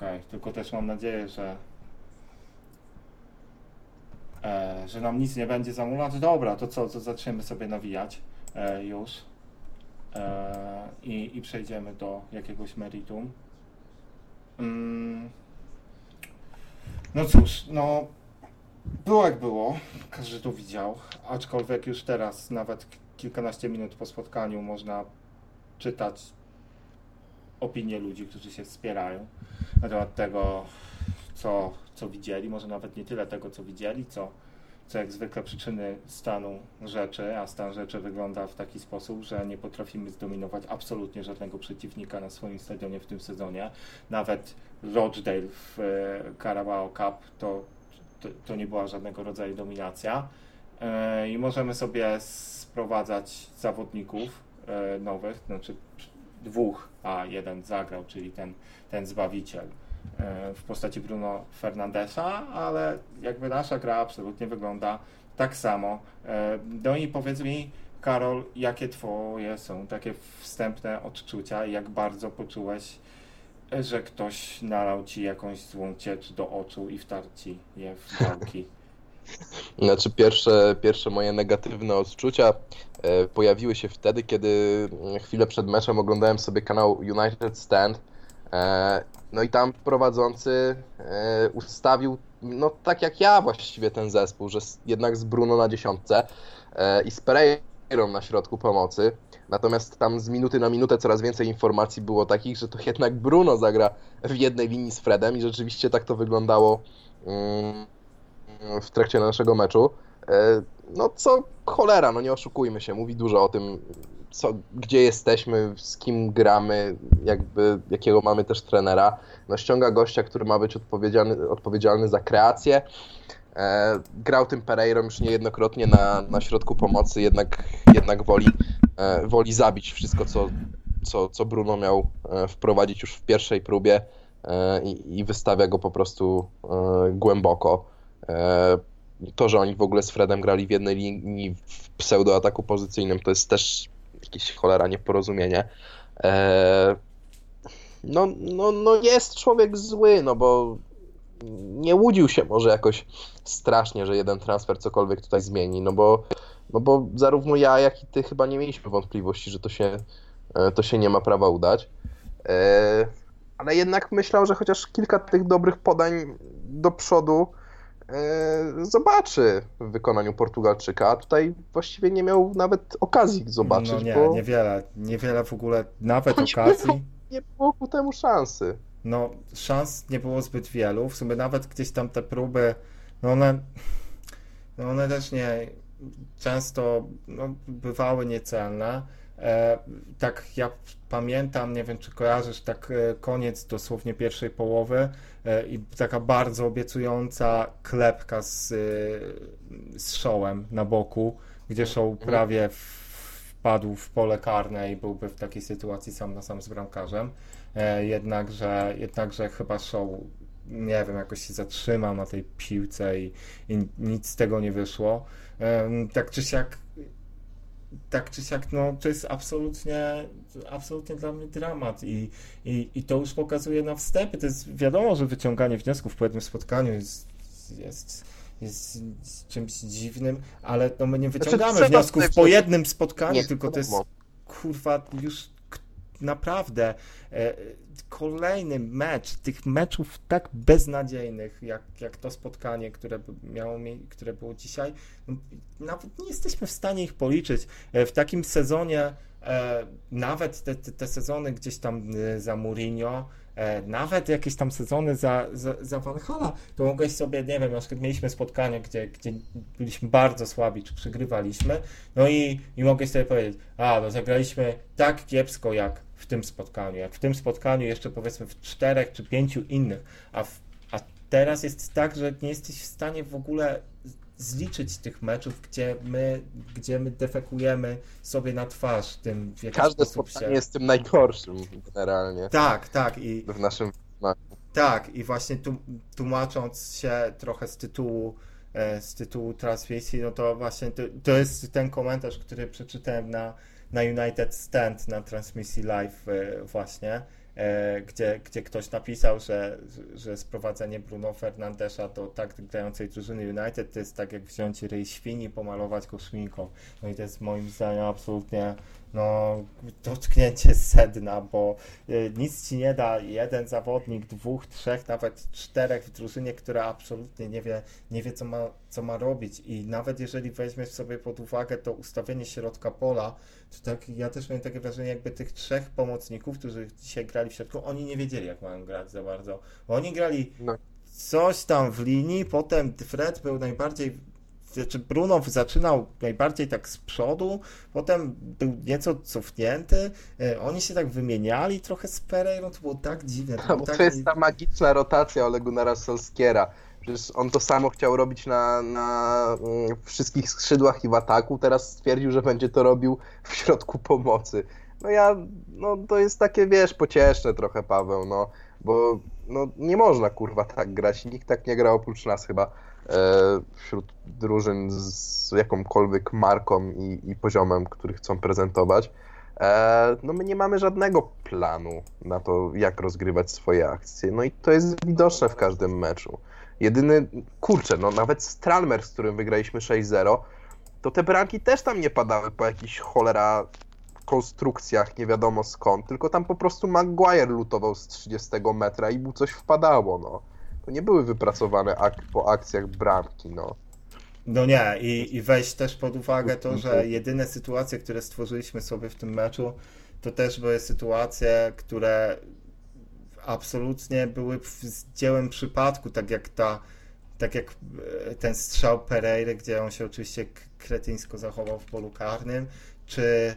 Okej, tylko też mam nadzieję, że e, że nam nic nie będzie zamulać. Dobra, to co, to zaczniemy sobie nawijać e, już e, i, i przejdziemy do jakiegoś meritum. Mm. No cóż, no było jak było, każdy to widział, aczkolwiek już teraz, nawet kilkanaście minut po spotkaniu, można czytać opinie ludzi, którzy się wspierają na temat tego, co, co widzieli, może nawet nie tyle tego, co widzieli, co, co jak zwykle przyczyny stanu rzeczy, a stan rzeczy wygląda w taki sposób, że nie potrafimy zdominować absolutnie żadnego przeciwnika na swoim stadionie w tym sezonie. Nawet Rochdale w e, Carabao Cup to, to, to nie była żadnego rodzaju dominacja. E, I możemy sobie sprowadzać zawodników e, nowych, znaczy dwóch, a jeden zagrał, czyli ten, ten zbawiciel e, w postaci Bruno Fernandesa, ale jakby nasza gra absolutnie wygląda tak samo. E, No i powiedz mi, Karol, jakie twoje są takie wstępne odczucia jak bardzo poczułeś, że ktoś nalał ci jakąś złą ciecz do oczu i wtarł ci je w gałki? Znaczy pierwsze, pierwsze moje negatywne odczucia e, pojawiły się wtedy, kiedy mm, chwilę przed meczem oglądałem sobie kanał United Stand. E, no i tam prowadzący e, ustawił, no tak jak ja właściwie ten zespół, że jednak z Bruno na dziesiątce i z Pereirą na środku pomocy. Natomiast tam z minuty na minutę coraz więcej informacji było takich, że to jednak Bruno zagra w jednej linii z Fredem i rzeczywiście tak to wyglądało. W trakcie naszego meczu. E, No co cholera, no nie oszukujmy się, mówi dużo o tym, co, gdzie jesteśmy, z kim gramy, jakby, jakiego mamy też trenera. No ściąga gościa, który ma być odpowiedzialny, odpowiedzialny za kreację. E, grał tym Pereirą już niejednokrotnie na, na środku pomocy, jednak, jednak woli, e, woli zabić wszystko, co, co, co Bruno miał e, wprowadzić już w pierwszej próbie e, i, i wystawia go po prostu głęboko. E, To, że oni w ogóle z Fredem grali w jednej linii w pseudoataku pozycyjnym, to jest też jakieś cholera nieporozumienie. E, No, no, no jest człowiek zły, no bo nie łudził się może jakoś strasznie, że jeden transfer cokolwiek tutaj zmieni, no bo, no bo zarówno ja, jak i ty chyba nie mieliśmy wątpliwości, że to się, e, to się nie ma prawa udać. Ale jednak myślał, że chociaż kilka tych dobrych podań do przodu zobaczy w wykonaniu Portugalczyka, a tutaj właściwie nie miał nawet okazji zobaczyć, no nie, bo niewiele, niewiele w ogóle, nawet Choćby okazji. nie było ku temu szansy. No, szans nie było zbyt wielu. W sumie nawet gdzieś tam te próby, no one, no one też nie często no, bywały niecelne. E, tak ja pamiętam, nie wiem czy kojarzysz, tak e, koniec dosłownie pierwszej połowy e, i taka bardzo obiecująca klepka z, e, z Showem na boku, gdzie Show prawie wpadł w pole karne i byłby w takiej sytuacji sam na sam z bramkarzem. E, jednakże, jednakże chyba Show, nie wiem, jakoś się zatrzymał na tej piłce i, i nic z tego nie wyszło. Tak czy siak, tak czy siak, no to jest absolutnie, absolutnie dla mnie dramat i, i, i to już pokazuje na wstępie. To jest wiadomo, że wyciąganie wniosków po jednym spotkaniu jest, jest, jest czymś dziwnym, ale no my nie wyciągamy trzeba wniosków po jednym spotkaniu, Nie, tylko to jest kurwa już naprawdę e, kolejny mecz, tych meczów tak beznadziejnych, jak, jak to spotkanie, które miało które było dzisiaj, no, nawet nie jesteśmy w stanie ich policzyć. E, w takim sezonie, e, nawet te, te, te sezony gdzieś tam e, za Mourinho, nawet jakieś tam sezony za, za, za Van Hala, to mogłeś sobie, nie wiem, na przykład mieliśmy spotkania, gdzie, gdzie byliśmy bardzo słabi, czy przegrywaliśmy, no i, i mogę sobie powiedzieć, a no zagraliśmy tak kiepsko jak w tym spotkaniu, jak w tym spotkaniu jeszcze powiedzmy w czterech czy pięciu innych, a, w, a teraz jest tak, że nie jesteś w stanie w ogóle zliczyć tych meczów, gdzie my, gdzie my defekujemy sobie na twarz tym w Każde spotkanie jest tym najgorszym generalnie. Tak, tak i w naszym tak, i właśnie tu, tłumacząc się trochę z tytułu, e, z tytułu transmisji, no to właśnie to, to jest ten komentarz, który przeczytałem na, na United Stand na transmisji live e, właśnie. e, gdzie, gdzie ktoś napisał, że, że sprowadzenie Bruno Fernandesza do tak grającej drużyny United to jest tak jak wziąć ryj świni i pomalować go szminką. No i to jest moim zdaniem absolutnie no, dotknięcie sedna, bo y, nic ci nie da jeden zawodnik, dwóch, trzech, nawet czterech w drużynie, która absolutnie nie wie, nie wie co, ma, co ma robić. I nawet jeżeli weźmiesz sobie pod uwagę to ustawienie środka pola, to tak, ja też miałem takie wrażenie, jakby tych trzech pomocników, którzy dzisiaj grali w środku, oni nie wiedzieli, jak mają grać za bardzo. Bo oni grali No. coś tam w linii, potem Fred był najbardziej znaczy Bruno zaczynał najbardziej tak z przodu, potem był nieco cofnięty, e, oni się tak wymieniali trochę z Pereirą, to było tak dziwne. To, No, tak to jest ta magiczna rotacja Ole Gunnara Solskiera. Przecież on to samo chciał robić na, na mm, wszystkich skrzydłach i w ataku, teraz stwierdził, że będzie to robił w środku pomocy. No ja, no to jest takie, wiesz, pocieszne trochę, Paweł, no, bo no, nie można, kurwa, tak grać. Nikt tak nie gra oprócz nas chyba wśród drużyn z jakąkolwiek marką i, i poziomem, który chcą prezentować. E, no my nie mamy żadnego planu na to, jak rozgrywać swoje akcje. No i to jest widoczne w każdym meczu. Jedyny, kurczę, no nawet Stralmer, z którym wygraliśmy 6-0, to te bramki też tam nie padały po jakichś cholera konstrukcjach, nie wiadomo skąd, tylko tam po prostu Maguire lutował z 30 metra i mu coś wpadało, no. To nie były wypracowane ak- po akcjach bramki, no. No nie, i, i weź też pod uwagę to, że jedyne sytuacje, które stworzyliśmy sobie w tym meczu, to też były sytuacje, które absolutnie były dziełem przypadku, tak jak ta, tak jak e, ten strzał Pereiry, gdzie on się oczywiście kretyńsko zachował w polu karnym, czy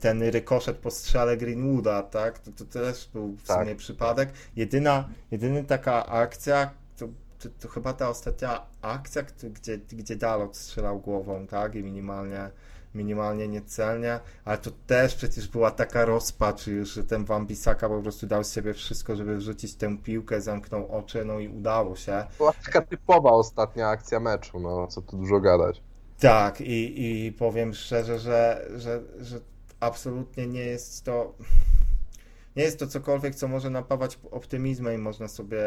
ten rykoszet po strzale Greenwooda, tak? To, to też był w Tak. sumie przypadek. Jedyna, jedyna taka akcja, to, to, to chyba ta ostatnia akcja, gdzie, gdzie Dalot strzelał głową, tak? I minimalnie, minimalnie niecelnie, ale to też przecież była taka rozpacz już, że ten Wambisaka po prostu dał z siebie wszystko, żeby wrzucić tę piłkę, zamknął oczy, no i udało się. Była taka typowa ostatnia akcja meczu, no, co tu dużo gadać. Tak, i, i powiem szczerze, że, że, że absolutnie nie jest to. Nie jest to cokolwiek, co może napawać optymizmem i można sobie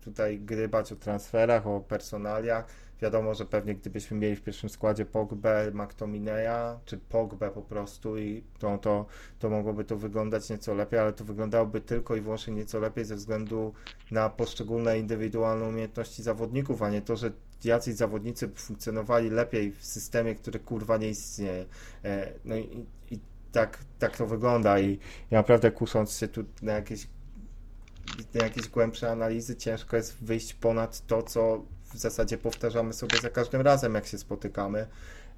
tutaj grybać o transferach, o personaliach. Wiadomo, że pewnie gdybyśmy mieli w pierwszym składzie Pogbę, McTominaya, czy Pogbę po prostu i to, to, to mogłoby to wyglądać nieco lepiej, ale to wyglądałoby tylko i wyłącznie nieco lepiej ze względu na poszczególne indywidualne umiejętności zawodników, a nie to, że jacyś zawodnicy funkcjonowali lepiej w systemie, który kurwa nie istnieje. E, No i, i tak, tak to wygląda i naprawdę kusząc się tu na jakieś, na jakieś głębsze analizy, ciężko jest wyjść ponad to, co w zasadzie powtarzamy sobie za każdym razem, jak się spotykamy,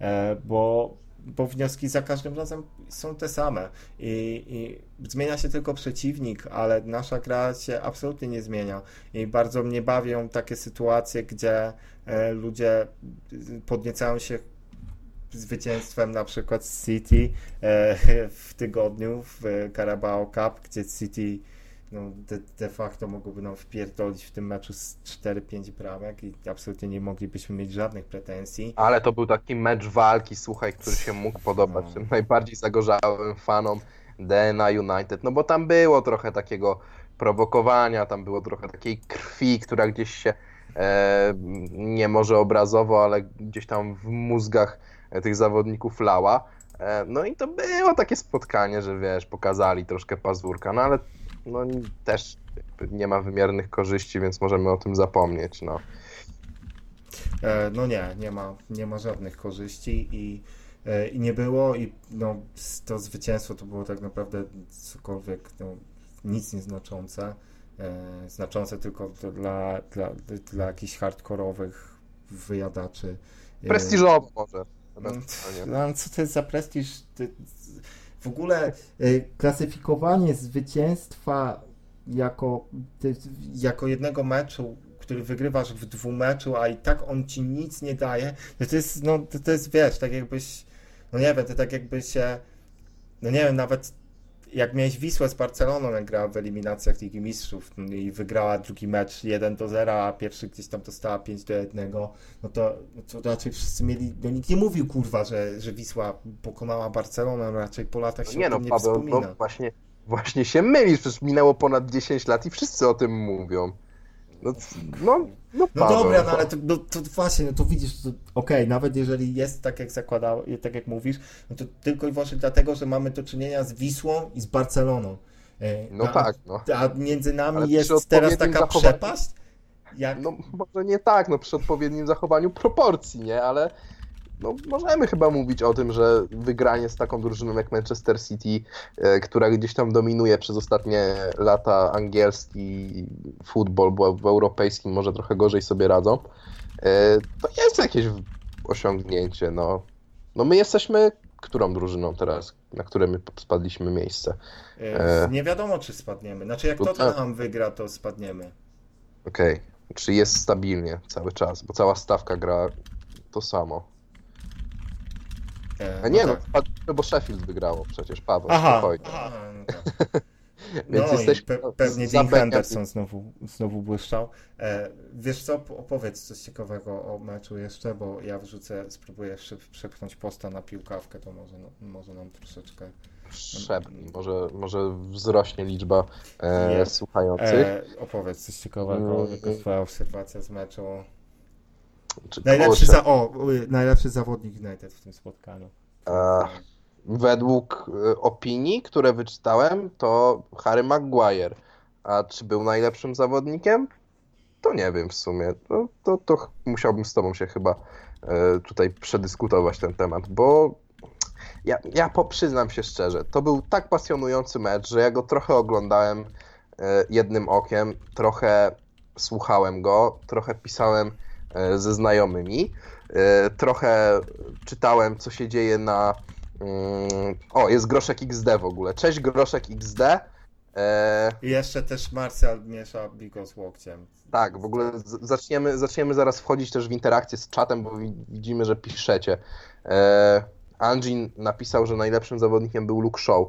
e, bo, bo wnioski za każdym razem są te same. I, i zmienia się tylko przeciwnik, ale nasza gra się absolutnie nie zmienia. I bardzo mnie bawią takie sytuacje, gdzie e, ludzie podniecają się zwycięstwem na przykład City e, w tygodniu w Carabao Cup, gdzie City no, de, de facto mogłoby nam wpierdolić w tym meczu z 4-5 bramek i absolutnie nie moglibyśmy mieć żadnych pretensji. Ale to był taki mecz walki, słuchaj, który się mógł podobać No. tym najbardziej zagorzałym fanom DNA United, no bo tam było trochę takiego prowokowania, tam było trochę takiej krwi, która gdzieś się e, nie może obrazowo, ale gdzieś tam w mózgach e, tych zawodników lała. E, no i to było takie spotkanie, że wiesz, pokazali troszkę pazurka, no ale no, też nie ma wymiernych korzyści, więc możemy o tym zapomnieć, no. E, no nie, nie ma, nie ma żadnych korzyści i, e, i nie było i no, to zwycięstwo to było tak naprawdę cokolwiek, no, nic nieznaczące. E, znaczące tylko dla, dla, dla jakichś hardkorowych wyjadaczy. Prestiżowo może. No, no, co to jest za prestiż? W ogóle y, klasyfikowanie zwycięstwa jako, jako jednego meczu, który wygrywasz w dwumeczu, a i tak on ci nic nie daje, to, to jest, no, to, to jest, wiesz, tak jakbyś, no nie wiem, to tak jakby się, no nie wiem, nawet jak miałeś Wisłę z Barceloną, jak grała w eliminacjach Ligi Mistrzów i wygrała drugi mecz 1 do 0, a pierwszy gdzieś tam dostała 5 do 1, no to, no to raczej wszyscy mieli, no nikt nie mówił kurwa, że, że Wisła pokonała Barcelonę, raczej po latach się Nie o no, nie Paweł, wspomina. no właśnie Właśnie się mylisz, przecież minęło ponad 10 lat i wszyscy o tym mówią. No, no, no, No dobra, no ale to, no, to właśnie, no to widzisz, okej, nawet jeżeli jest tak jak zakładał, tak jak mówisz, no to tylko i wyłącznie dlatego, że mamy do czynienia z Wisłą i z Barceloną. E, No a, tak, no. A między nami Ale jest teraz taka zachowaniu- przepaść? Jak... No może nie tak, no przy odpowiednim zachowaniu proporcji, nie? Ale no, możemy chyba mówić o tym, że wygranie z taką drużyną jak Manchester City, e, która gdzieś tam dominuje przez ostatnie lata angielski futbol, bo w europejskim może trochę gorzej sobie radzą, e, to jest jakieś osiągnięcie, no. No my jesteśmy którą drużyną teraz, na które my spadliśmy miejsce? E. Nie wiadomo, czy spadniemy. Znaczy, jak To. Tottenham wygra, to spadniemy. Okej, czy jest stabilnie cały czas, bo cała stawka gra to samo. E, A nie, no, tak. spadliśmy, bo Sheffield wygrało przecież, Paweł, Aha, spokojnie. aha, no tak. Więc no i jesteśmy pe- pewnie za Dean Henderson znowu, znowu błyszczał. E, wiesz co, opowiedz coś ciekawego o meczu jeszcze, bo ja wrzucę, spróbuję jeszcze przepchnąć posta na piłkawkę, to może, no, może nam troszeczkę... Szepnij, może, może wzrośnie liczba e, słuchających. E, opowiedz coś ciekawego, Mm. jaka twoja obserwacja z meczu. Najlepszy, za, o, y, najlepszy zawodnik United w tym spotkaniu. Według e, opinii, które wyczytałem, to Harry Maguire. A czy był najlepszym zawodnikiem? To nie wiem w sumie. To, to, to ch- musiałbym z tobą się chyba e, tutaj przedyskutować ten temat, bo ja, ja po, przyznam się szczerze, to był tak pasjonujący mecz, że ja go trochę oglądałem e, jednym okiem, trochę słuchałem go, trochę pisałem ze znajomymi, e, trochę czytałem, co się dzieje na. mm, O, jest groszek XD w ogóle. Cześć, groszek XD. E, I jeszcze też Martial miesza Bigo z łokciem. tak, w ogóle zaczniemy, zaczniemy zaraz wchodzić też w interakcję z czatem, bo wi- widzimy, że piszecie. E, Anjin napisał, że najlepszym zawodnikiem był Luke Shaw.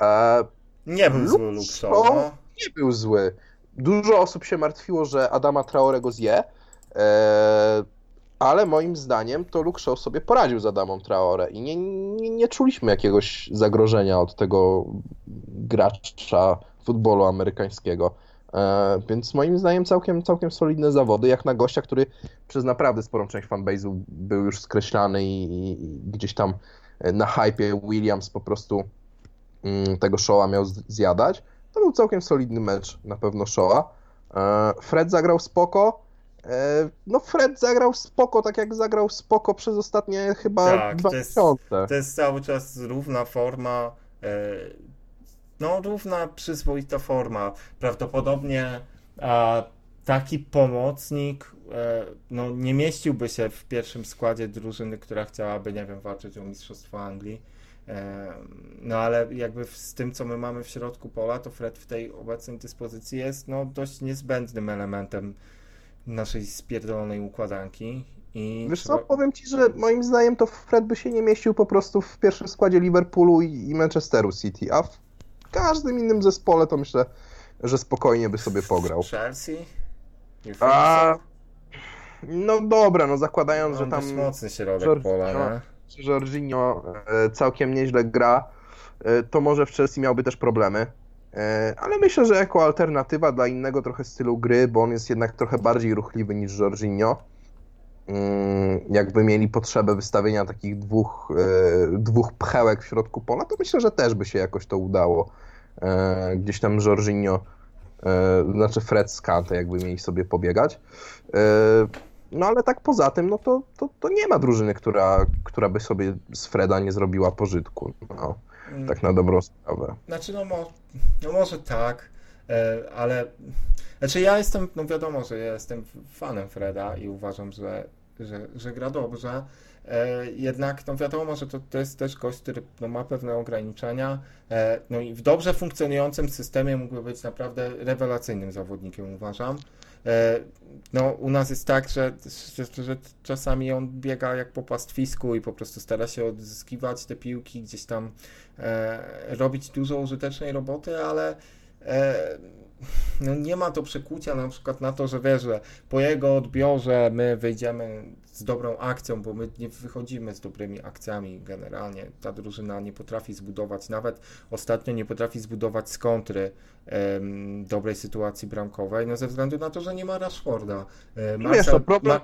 E, Nie był zły Luke Luke Shaw? Shaw, no. nie był zły. Dużo osób się martwiło, że Adama Traore go zje, e, ale moim zdaniem to Luke Shaw sobie poradził z Adamą Traore i nie, nie, nie czuliśmy jakiegoś zagrożenia od tego gracza futbolu amerykańskiego. E, więc moim zdaniem całkiem, całkiem solidne zawody, jak na gościa, który przez naprawdę sporą część fanbase'u był już skreślany i, i, gdzieś tam e, na hypie Williams po prostu mm, tego showa miał zjadać. To był całkiem solidny mecz, na pewno showa. E, Fred zagrał spoko. E, No Fred zagrał spoko, tak jak zagrał spoko przez ostatnie chyba Tak, dwa to jest- miesiące. To jest cały czas równa forma. e, No, równa, przyzwoita forma. Prawdopodobnie taki pomocnik e, no, nie mieściłby się w pierwszym składzie drużyny, która chciałaby, nie wiem, walczyć o Mistrzostwo Anglii. No ale jakby z tym, co my mamy w środku pola, to Fred w tej obecnej dyspozycji jest no, dość niezbędnym elementem naszej spierdolonej układanki. I Wiesz co, powiem ci, że moim zdaniem to Fred by się nie mieścił po prostu w pierwszym składzie Liverpoolu i, Manchesteru City, a w każdym innym zespole to myślę, że spokojnie by sobie pograł. Chelsea? A, no dobra, no zakładając, że tam mocny środek Jorginho- pola, Jorginho e, całkiem nieźle gra, e, to może w Chelsea miałby też problemy. E, Ale myślę, że jako alternatywa dla innego trochę stylu gry, bo on jest jednak trochę bardziej ruchliwy niż Jorginho. mm, Jakby mieli potrzebę wystawienia takich dwóch, e, dwóch pchełek w środku pola, to myślę, że też by się jakoś to udało. E, Gdzieś tam Jorginho, znaczy Fred z Kante, jakby mieli sobie pobiegać. No ale tak poza tym, no to, to, to nie ma drużyny, która, która by sobie z Freda nie zrobiła pożytku. No, Mm, tak na dobrą sprawę. Znaczy, no, mo, no może tak, e, ale znaczy ja jestem, no wiadomo, że ja jestem fanem Freda i uważam, że, że, że gra dobrze. E, jednak no wiadomo, że to, to jest też gość, który no, ma pewne ograniczenia. E, no i w dobrze funkcjonującym systemie mógłby być naprawdę rewelacyjnym zawodnikiem, uważam. E, no, u nas jest tak, że, że, że czasami on biega jak po pastwisku i po prostu stara się odzyskiwać te piłki, gdzieś tam e, robić dużo użytecznej roboty, ale e, no nie ma to przekucia na przykład na to, że wiesz, że po jego odbiorze my wyjdziemy z dobrą akcją, bo my nie wychodzimy z dobrymi akcjami generalnie. Ta drużyna nie potrafi zbudować, nawet ostatnio nie potrafi zbudować z kontry em, dobrej sytuacji bramkowej, no ze względu na to, że nie ma Rashforda. E, No wiesz, to problem-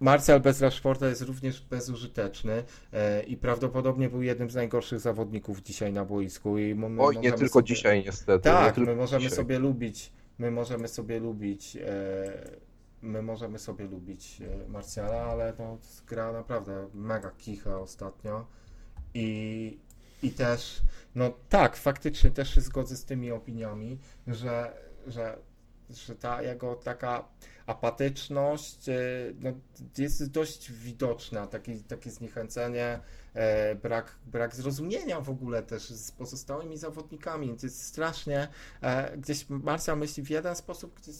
Marcel bez Rashforda jest również bezużyteczny e, i prawdopodobnie był jednym z najgorszych zawodników dzisiaj na boisku. I mo- my Oj, nie tylko sobie- dzisiaj niestety. nie tak, my możemy dzisiaj. sobie lubić, my możemy sobie lubić, e, my możemy sobie lubić e, Marciala, ale no, gra naprawdę mega kicha ostatnio i, i też, no tak, faktycznie też się zgodzę z tymi opiniami, że, że, że ta jego taka apatyczność e, no, jest dość widoczna, takie, takie zniechęcenie, e, brak, brak zrozumienia w ogóle też z pozostałymi zawodnikami. To jest strasznie, e, gdzieś Marcel myśli w jeden sposób, gdzieś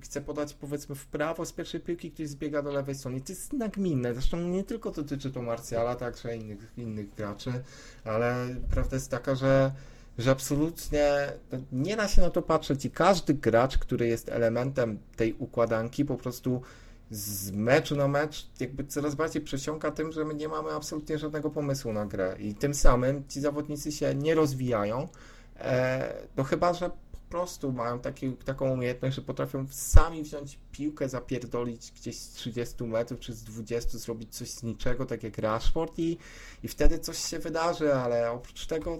chce podać powiedzmy w prawo z pierwszej piłki, ktoś zbiega do lewej strony. To jest nagminne. Zresztą nie tylko dotyczy to Marciala, także innych, innych graczy, ale prawda jest taka, że że absolutnie nie da się na to patrzeć i każdy gracz, który jest elementem tej układanki, po prostu z meczu na mecz jakby coraz bardziej przesiąka tym, że my nie mamy absolutnie żadnego pomysłu na grę. I tym samym ci zawodnicy się nie rozwijają, e, no chyba, że po prostu mają taki, taką umiejętność, że potrafią sami wziąć piłkę, zapierdolić gdzieś z 30 metrów czy z 20, zrobić coś z niczego, tak jak Rashford i, i wtedy coś się wydarzy, ale oprócz tego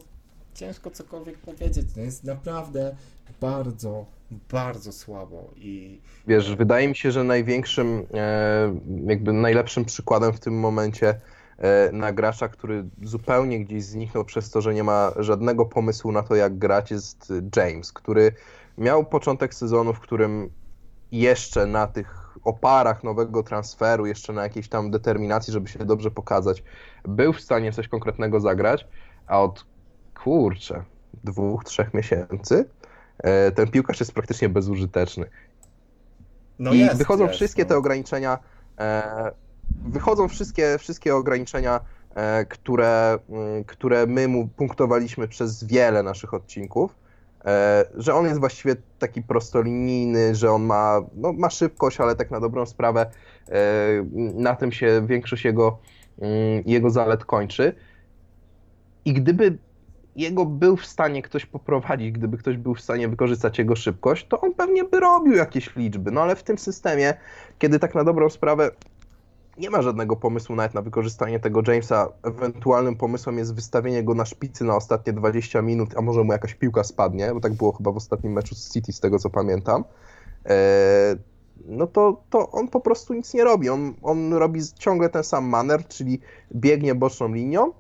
ciężko cokolwiek powiedzieć. To jest naprawdę bardzo, bardzo słabo i Wiesz, wydaje mi się, że największym, e, jakby najlepszym przykładem w tym momencie e, na gracza, który zupełnie gdzieś zniknął przez to, że nie ma żadnego pomysłu na to, jak grać, jest James, który miał początek sezonu, w którym jeszcze na tych oparach nowego transferu, jeszcze na jakiejś tam determinacji, żeby się dobrze pokazać, był w stanie coś konkretnego zagrać, a od kurczę, dwóch, trzech miesięcy e, ten piłkarz jest praktycznie bezużyteczny. no I jest, wychodzą jest, wszystkie no. te ograniczenia, e, wychodzą wszystkie, wszystkie ograniczenia, e, które, mm, które my mu punktowaliśmy przez wiele naszych odcinków, że on jest właściwie taki prostolinijny, że on ma, no, ma szybkość, ale tak na dobrą sprawę na tym się większość jego, mm, jego zalet kończy. I gdyby jego był w stanie ktoś poprowadzić, gdyby ktoś był w stanie wykorzystać jego szybkość, to on pewnie by robił jakieś liczby. No ale w tym systemie, kiedy tak na dobrą sprawę nie ma żadnego pomysłu nawet na wykorzystanie tego Jamesa, ewentualnym pomysłem jest wystawienie go na szpicy na ostatnie 20 minut, a może mu jakaś piłka spadnie, bo tak było chyba w ostatnim meczu z City, z tego co pamiętam. Eee, no to, to on po prostu nic nie robi. On, on robi ciągle ten sam maner, czyli biegnie boczną linią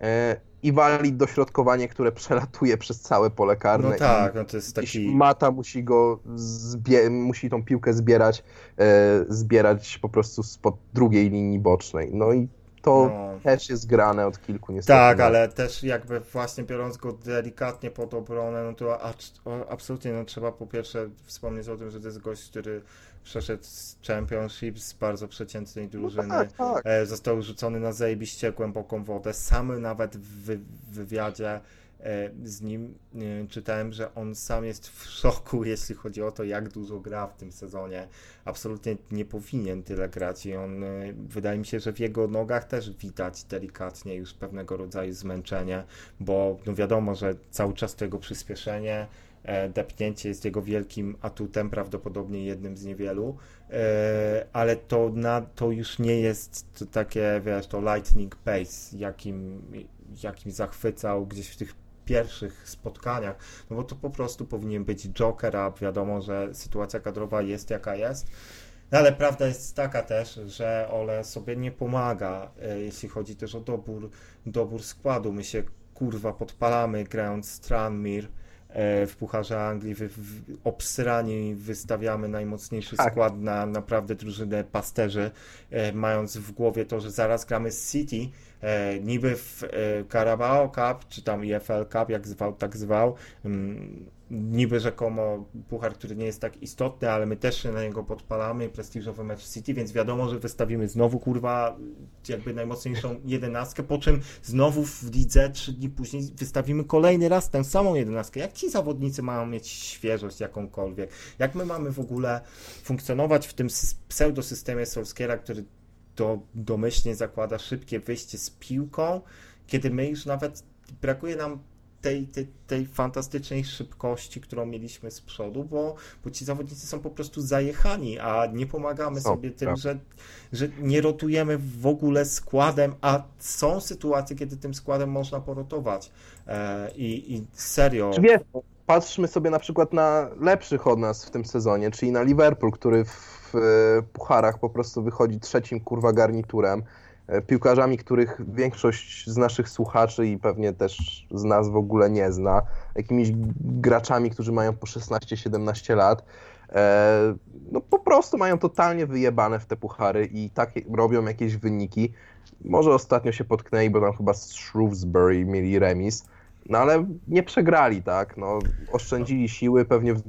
e, i wali dośrodkowanie, które przelatuje przez całe pole karne. No tak, no to jest taki... Mata musi go zbie- musi tą piłkę zbierać, e, zbierać po prostu spod drugiej linii bocznej. No i to No. też jest grane od kilku niestety. Tak, lat. ale też jakby właśnie biorąc go delikatnie pod obronę, no to absolutnie no, trzeba po pierwsze wspomnieć o tym, że to jest gość, który przeszedł z Championship z bardzo przeciętnej drużyny. tak, tak. E, Został rzucony na zajebiście głęboką wodę. Sam nawet w wy- wywiadzie e, z nim e, czytałem, że on sam jest w szoku, jeśli chodzi o to, jak dużo gra w tym sezonie. Absolutnie nie powinien tyle grać i on, e, wydaje mi się, że w jego nogach też widać delikatnie już pewnego rodzaju zmęczenie, bo no wiadomo, że cały czas to jego przyspieszenie, depnięcie jest jego wielkim atutem, prawdopodobnie jednym z niewielu, e, ale to, na, to już nie jest to takie, wiesz, to lightning pace, jakim, jakim zachwycał gdzieś w tych pierwszych spotkaniach, no bo to po prostu powinien być joker, a wiadomo, że sytuacja kadrowa jest jaka jest. No ale prawda jest taka też, że Ole sobie nie pomaga, e, jeśli chodzi też o dobór, dobór składu. My się kurwa podpalamy grając Stranmir e, w Pucharze Anglii, wy, w, obsrani wystawiamy najmocniejszy Tak. skład na naprawdę drużynę pasterzy, e, mając w głowie to, że zaraz gramy z City, e, niby w e, Carabao Cup, czy tam EFL Cup, jak zwał, tak zwał, mm, niby rzekomo puchar, który nie jest tak istotny, ale my też się na niego podpalamy, prestiżowy mecz City, więc wiadomo, że wystawimy znowu kurwa jakby najmocniejszą jedenastkę, po czym znowu w lidze trzy dni później wystawimy kolejny raz tę samą jedenastkę. Jak ci zawodnicy mają mieć świeżość jakąkolwiek? Jak my mamy w ogóle funkcjonować w tym pseudosystemie Solskiera, który to domyślnie zakłada szybkie wyjście z piłką, kiedy my już nawet brakuje nam tej, tej, tej fantastycznej szybkości, którą mieliśmy z przodu, bo, bo ci zawodnicy są po prostu zajechani, a nie pomagamy sobie tym, że, że nie rotujemy w ogóle składem, a są sytuacje, kiedy tym składem można porotować. E, i, I serio. Wiesz, patrzmy sobie na przykład na lepszych od nas w tym sezonie, czyli na Liverpool, który w pucharach po prostu wychodzi trzecim kurwa garniturem. E, piłkarzami, których większość z naszych słuchaczy i pewnie też z nas w ogóle nie zna. Jakimiś graczami, którzy mają po 16-17 lat. E, no po prostu mają totalnie wyjebane w te puchary i tak robią jakieś wyniki. Może ostatnio się potknęli, bo tam chyba z Shrewsbury mieli remis. No ale nie przegrali, tak? No, oszczędzili siły, pewnie w,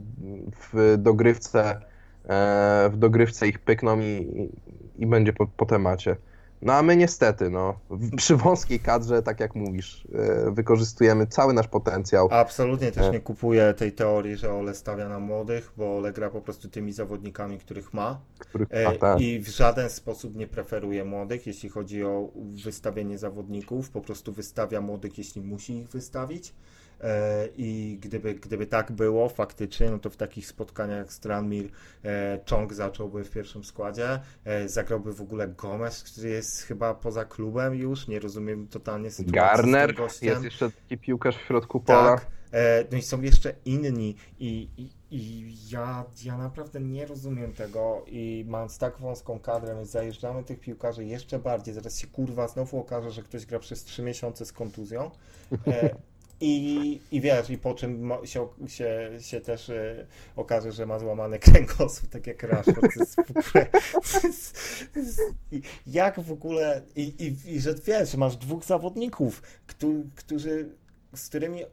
w dogrywce E, w dogrywce ich pykną i, i będzie po, po temacie. No a my niestety, no, przy wąskiej kadrze, tak jak mówisz, e, wykorzystujemy cały nasz potencjał. Absolutnie też e. nie kupuję tej teorii, że Ole stawia na młodych, bo Ole gra po prostu tymi zawodnikami, których ma. Których ma tak. I w żaden sposób nie preferuje młodych, jeśli chodzi o wystawienie zawodników. Po prostu wystawia młodych, jeśli musi ich wystawić. E, i gdyby, gdyby tak było faktycznie, no to w takich spotkaniach jak Stranmir e, Chong zacząłby w pierwszym składzie, e, zagrałby w ogóle Gomez, który jest chyba poza klubem już, nie rozumiem totalnie sytuacji Garner, jest jeszcze taki piłkarz w środku pola. Tak, no i są jeszcze inni i, i i ja, ja naprawdę nie rozumiem tego i mając tak wąską kadrę, my zajeżdżamy tych piłkarzy jeszcze bardziej, zaraz się kurwa znowu okaże, że ktoś gra przez 3 miesiące z kontuzją. I, I wiesz, i po czym się, się, się też y, okaże, że ma złamany kręgosłup, tak jak Rashford. jak w ogóle, i, i, i że wiesz, masz dwóch zawodników, którzy, z którymi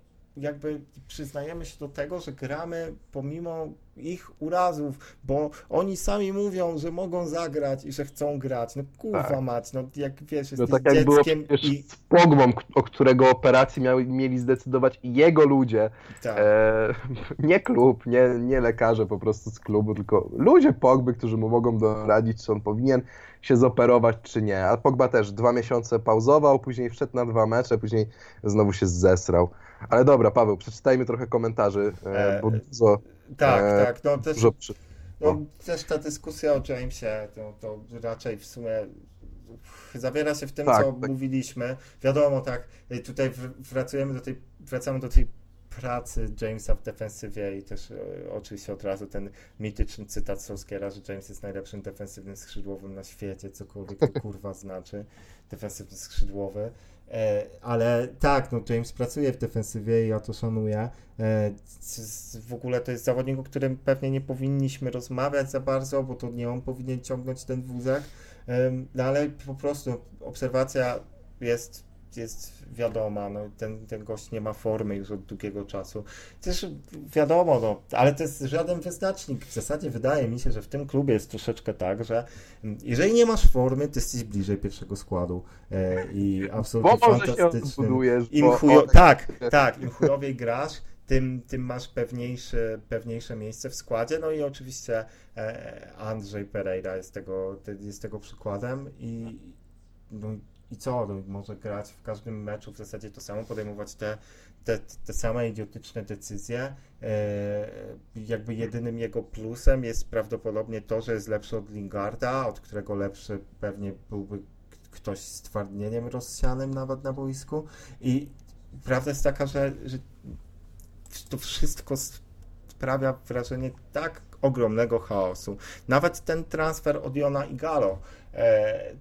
jakby przyznajemy się do tego, że gramy pomimo ich urazów, bo oni sami mówią, że mogą zagrać i że chcą grać. No kurwa tak. mać, no jak wiesz, no jesteś no tak jak dzieckiem było i... z Pogbą, o którego operacji miały, mieli zdecydować jego ludzie. Tak. E, nie klub, nie, nie lekarze po prostu z klubu, tylko ludzie Pogby, którzy mu mogą doradzić, czy on powinien się zoperować, czy nie. A Pogba też dwa miesiące pauzował, później wszedł na dwa mecze, później znowu się zesrał. Ale dobra, Paweł, przeczytajmy trochę komentarzy, e, bo dużo... Tak, e, tak, no też, dużo przy... no, też ta dyskusja o Jamesie, to, to raczej w sumie zawiera się w tym, tak, co tak. mówiliśmy. Wiadomo, tak, tutaj wracamy do tej, wracamy do tej pracy Jamesa w defensywie i też e, oczywiście od razu ten mityczny cytat Solskiera, że James jest najlepszym defensywnym skrzydłowym na świecie, cokolwiek to kurwa znaczy, defensywny skrzydłowy. E, ale tak, no James pracuje w defensywie i ja to szanuję. E, w ogóle to jest zawodnik, o którym pewnie nie powinniśmy rozmawiać za bardzo, bo to nie on powinien ciągnąć ten wózek. No ale po prostu obserwacja jest jest wiadoma, no, ten, ten gość nie ma formy już od długiego czasu. Też wiadomo, no, ale to jest żaden wyznacznik. W zasadzie wydaje mi się, że w tym klubie jest troszeczkę tak, że jeżeli nie masz formy, to jesteś bliżej pierwszego składu e, i absolutnie bo fantastyczny. Im chujo... Tak, tak, im chujowiej grasz, tym, tym masz pewniejsze, pewniejsze miejsce w składzie. No i oczywiście e, Andrzej Pereira jest tego, jest tego przykładem i no, i co? No, może grać w każdym meczu w zasadzie to samo, podejmować te, te, te same idiotyczne decyzje. E, jakby jedynym jego plusem jest prawdopodobnie to, że jest lepszy od Lingarda, od którego lepszy pewnie byłby ktoś z twardnieniem rozsianym nawet na boisku. I prawda jest taka, że, że to wszystko sprawia wrażenie tak ogromnego chaosu. Nawet ten transfer od Jona i Galo, e,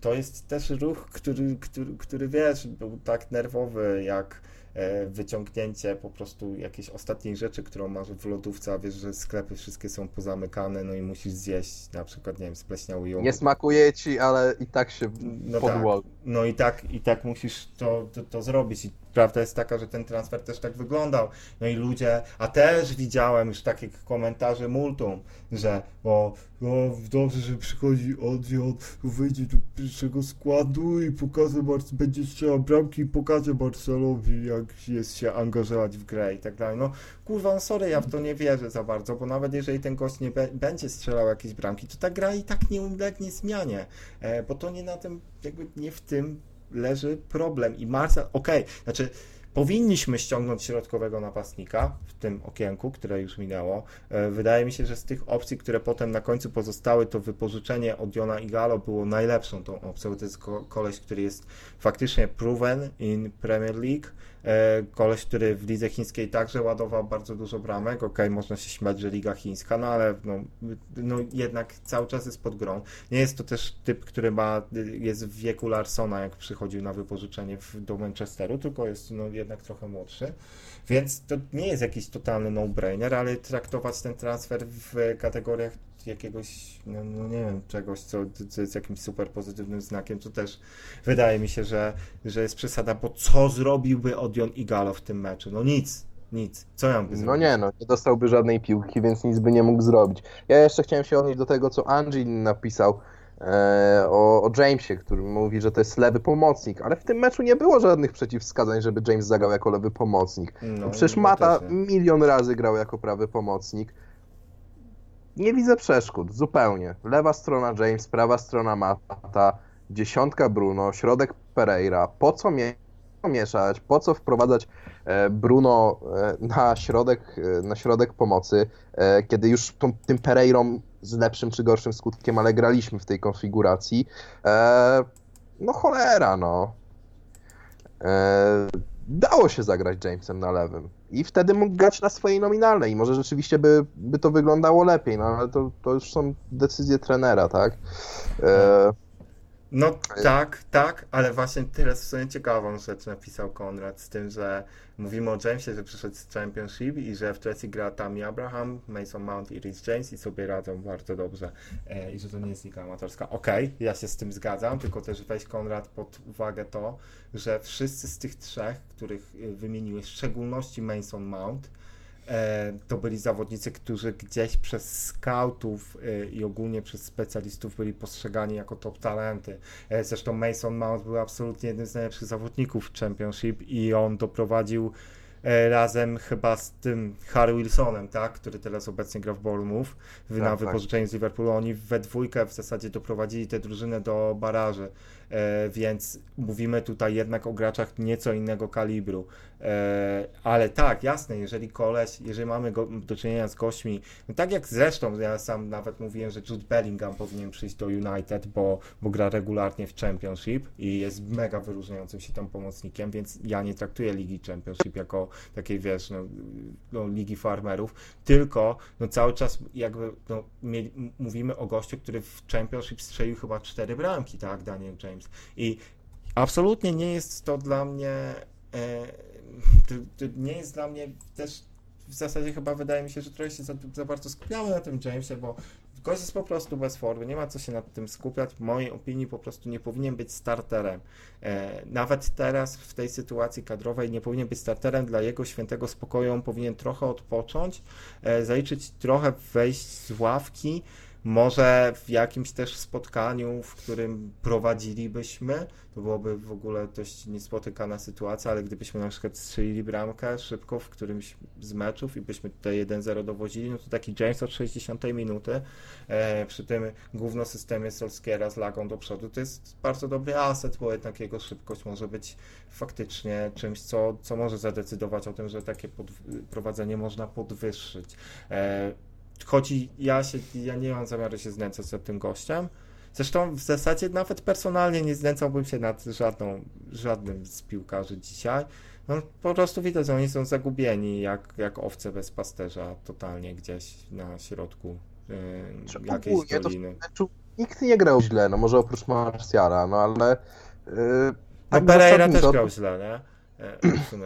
to jest też ruch, który, który, który wiesz, był tak nerwowy, jak e, wyciągnięcie po prostu jakiejś ostatniej rzeczy, którą masz w lodówce, a wiesz, że sklepy wszystkie są pozamykane, no i musisz zjeść na przykład, nie wiem, spleśniały jogurt. Nie smakuje ci, ale i tak się No podło. tak, no i tak, i tak musisz to, to, to zrobić. I prawda jest taka, że ten transfer też tak wyglądał. No i ludzie, a też widziałem już takie komentarze multum, że o, o dobrze, że przychodzi Odjon, wyjdzie do pierwszego składu i pokaże, będzie strzelał bramki i pokaże Barcelowi, jak jest się angażować w grę i tak dalej. No kurwa, no sorry, ja w to nie wierzę za bardzo, bo nawet jeżeli ten gość nie będzie strzelał jakieś bramki, to ta gra i tak nie ulegnie zmianie, e, bo to nie na tym, jakby nie w tym leży problem. I Marcel, okej, znaczy powinniśmy ściągnąć środkowego napastnika w tym okienku, które już minęło. E, Wydaje mi się, że z tych opcji, które potem na końcu pozostały, to wypożyczenie od Jona Igalo było najlepszą tą opcją. To jest ko- koleś, który jest faktycznie proven in Premier League. E, Koleś, który w lidze chińskiej także ładował bardzo dużo bramek. Okej, można się śmiać, że liga chińska, no ale no, no jednak cały czas jest pod grą. Nie jest to też typ, który ma, jest w wieku Larsona, jak przychodził na wypożyczenie w, do Manchesteru, tylko jest no, jednak trochę młodszy. Więc to nie jest jakiś totalny no-brainer, ale traktować ten transfer w kategoriach jakiegoś, no, no nie wiem, czegoś, co, co jest jakimś super pozytywnym znakiem, to też wydaje mi się, że, że jest przesada, bo co zrobiłby Odion Igalo w tym meczu? No nic, nic. Co ja by No nie, no, nie dostałby żadnej piłki, więc nic by nie mógł zrobić. Ja jeszcze chciałem się odnieść do tego, co Angie napisał e, o, o Jamesie, który mówi, że to jest lewy pomocnik, ale w tym meczu nie było żadnych przeciwwskazań, żeby James zagrał jako lewy pomocnik. No, Przecież Mata milion razy grał jako prawy pomocnik. Nie widzę przeszkód, zupełnie. Lewa strona James, prawa strona Mata, dziesiątka Bruno, środek Pereira. Po co mie- mieszać, po co wprowadzać e, Bruno e, na środek, e, na środek pomocy, kiedy już tą, tym Pereirą z lepszym czy gorszym skutkiem, ale graliśmy w tej konfiguracji. No cholera, no. Dało się zagrać Jamesem na lewym. I wtedy mógł grać na swojej nominalnej. Może rzeczywiście by, by to wyglądało lepiej, no ale to, to już są decyzje trenera, tak? E, No tak, tak, ale właśnie teraz w sumie ciekawą rzecz napisał Konrad z tym, że mówimy o Jamesie, że przyszedł z Championship i że w Chelsea gra Tammy Abraham, Mason Mount i Rhys James i sobie radzą bardzo dobrze e, i że to nie jest liga amatorska. Okej, ja się z tym zgadzam, tylko też weź Konrad pod uwagę to, że wszyscy z tych trzech, których y, wymieniłeś, w szczególności Mason Mount, e, to byli zawodnicy, którzy gdzieś przez scoutów e, i ogólnie przez specjalistów byli postrzegani jako top talenty. E, Zresztą Mason Mount był absolutnie jednym z najlepszych zawodników w Championship i on doprowadził e, razem chyba z tym Harry Wilsonem, tak, który teraz obecnie gra w Bournemouth, w- na tak. wypożyczeniu z Liverpoolu. Oni we dwójkę w zasadzie doprowadzili tę drużynę do baraży, e, więc mówimy tutaj jednak o graczach nieco innego kalibru. E, ale tak, jasne, jeżeli koleś, jeżeli mamy go, do czynienia z gośćmi, no tak jak zresztą ja sam nawet mówiłem, że Jude Bellingham powinien przyjść do United, bo, bo gra regularnie w Championship i jest mega wyróżniającym się tam pomocnikiem, więc ja nie traktuję Ligi Championship jako takiej, wiesz, no, no, Ligi Farmerów, tylko no, cały czas jakby no, mieli, mówimy o gościu, który w Championship strzelił chyba cztery bramki, tak, Daniel James. I absolutnie nie jest to dla mnie e, to, to nie jest dla mnie też w zasadzie chyba wydaje mi się, że trochę się za, za bardzo skupiamy na tym Jamesie, bo gość jest po prostu bez formy, nie ma co się nad tym skupiać. W mojej opinii po prostu nie powinien być starterem. E, nawet teraz w tej sytuacji kadrowej nie powinien być starterem dla jego świętego spokoju, on powinien trochę odpocząć, e, zaliczyć trochę wejść z ławki, może w jakimś też spotkaniu, w którym prowadzilibyśmy, to byłoby w ogóle dość niespotykana sytuacja, ale gdybyśmy na przykład strzelili bramkę szybko w którymś z meczów i byśmy tutaj 1-0 dowozili, no to taki James od 60 minuty e, przy tym główno systemie Solskiera z lagą do przodu to jest bardzo dobry aset, bo jednak jego szybkość może być faktycznie czymś, co, co może zadecydować o tym, że takie prowadzenie można podwyższyć. E, chodzi, ja się, ja nie mam zamiaru się znęcać nad tym gościem. Zresztą w zasadzie nawet personalnie nie znęcałbym się nad żadną, żadnym z piłkarzy dzisiaj. No, po prostu widać, że oni są zagubieni jak, jak owce bez pasterza totalnie gdzieś na środku Czy jakiejś ogólnie to- doliny. Meczu nikt nie grał źle, no może oprócz Martiala, no ale... Yy, No Pereira też zasadniczo- grał źle, nie? Sumie.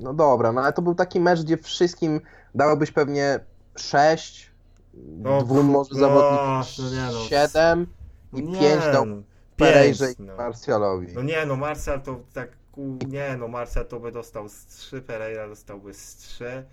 No dobra, no ale to był taki mecz, gdzie wszystkim dałbyś pewnie 6, No, dwóm może no, zawodnikom no nie no. 7 i Nie, 5 dał no, Pereirze pięć, i no. Martialowi. No nie, no Marcel to tak, nie no, Marcel to by dostał z 3, Pereira dostałby z 3, e,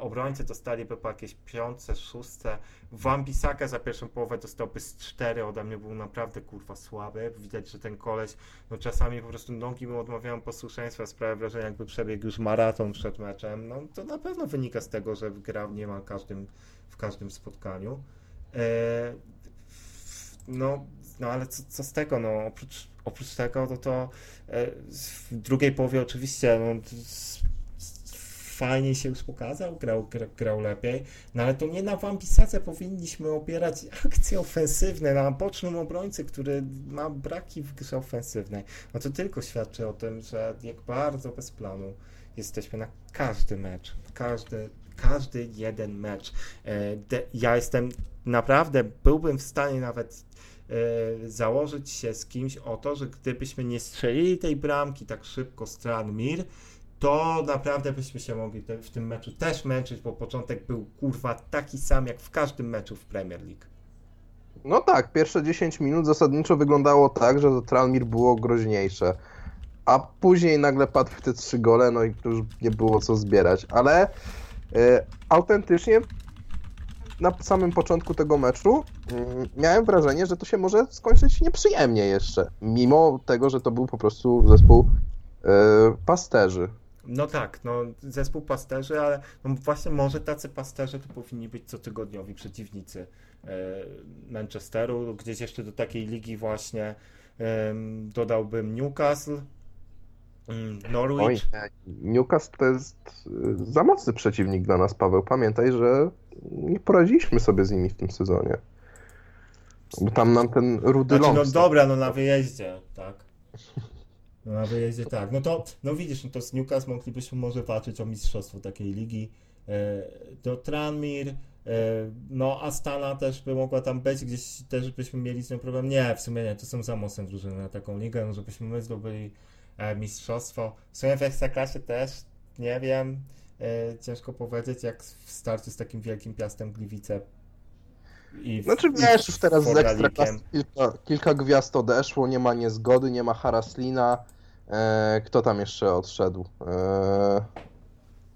obrońcy dostaliby po jakieś piątce, szóstce, Wan-Bissaka za pierwszą połowę dostałby z 4, ode mnie był naprawdę kurwa słaby, widać, że ten koleś, no czasami po prostu nogi mu odmawiają posłuszeństwa, sprawia wrażenie jakby przebiegł już maraton przed meczem, no to na pewno wynika z tego, że gra niemal każdym, w każdym spotkaniu. E, no, no ale co, co z tego, no oprócz, oprócz tego, no to e, w drugiej połowie oczywiście no, fajnie się już pokazał, grał, grał, lepiej, no ale to nie na Wambisace powinniśmy opierać akcje ofensywne, na bocznym obrońcy, który ma braki w grze ofensywnej. No to tylko świadczy o tym, że jak bardzo bez planu jesteśmy na każdy mecz, każdy, każdy jeden mecz. E, ja jestem naprawdę, byłbym w stanie nawet e, założyć się z kimś o to, że gdybyśmy nie strzelili tej bramki tak szybko z Tranmir, to naprawdę byśmy się mogli te, w tym meczu też męczyć, bo początek był kurwa taki sam jak w każdym meczu w Premier League. No tak, pierwsze 10 minut zasadniczo wyglądało tak, że to Tranmir było groźniejsze. A później nagle padł w te trzy gole, no i to już nie było co zbierać. Ale e, autentycznie na samym początku tego meczu mm, miałem wrażenie, że to się może skończyć nieprzyjemnie jeszcze. Mimo tego, że to był po prostu zespół e, pasterzy. No tak, no zespół pasterzy, ale no właśnie może tacy pasterze to powinni być cotygodniowi przeciwnicy e, Manchesteru, gdzieś jeszcze do takiej ligi właśnie dodałbym Newcastle, mm, Norwich. Oj, Newcastle to jest y, za mocny przeciwnik dla nas, Paweł. Pamiętaj, że nie poradziliśmy sobie z nimi w tym sezonie. Bo tam nam ten rudy Znaczy, no dobra, no na wyjeździe, tak. No na wyjeździe tak. No to, no widzisz, no to z Newcastle moglibyśmy może walczyć o mistrzostwo takiej ligi. E, To Tranmir, e, no Astana też by mogła tam być, gdzieś też byśmy mieli z nią problem. Nie, w sumie nie, to są za mocne drużyny na taką ligę, no żebyśmy my zdobyli e, mistrzostwo. W sumie w Ekstraklasie też, nie wiem, e, ciężko powiedzieć, jak w starciu z takim wielkim piastem Gliwice i w, Znaczy i wiesz, już teraz z. Ekstraklasy kilka, kilka gwiazd odeszło, nie ma niezgody, nie ma Haraslina. E, kto tam jeszcze odszedł? E,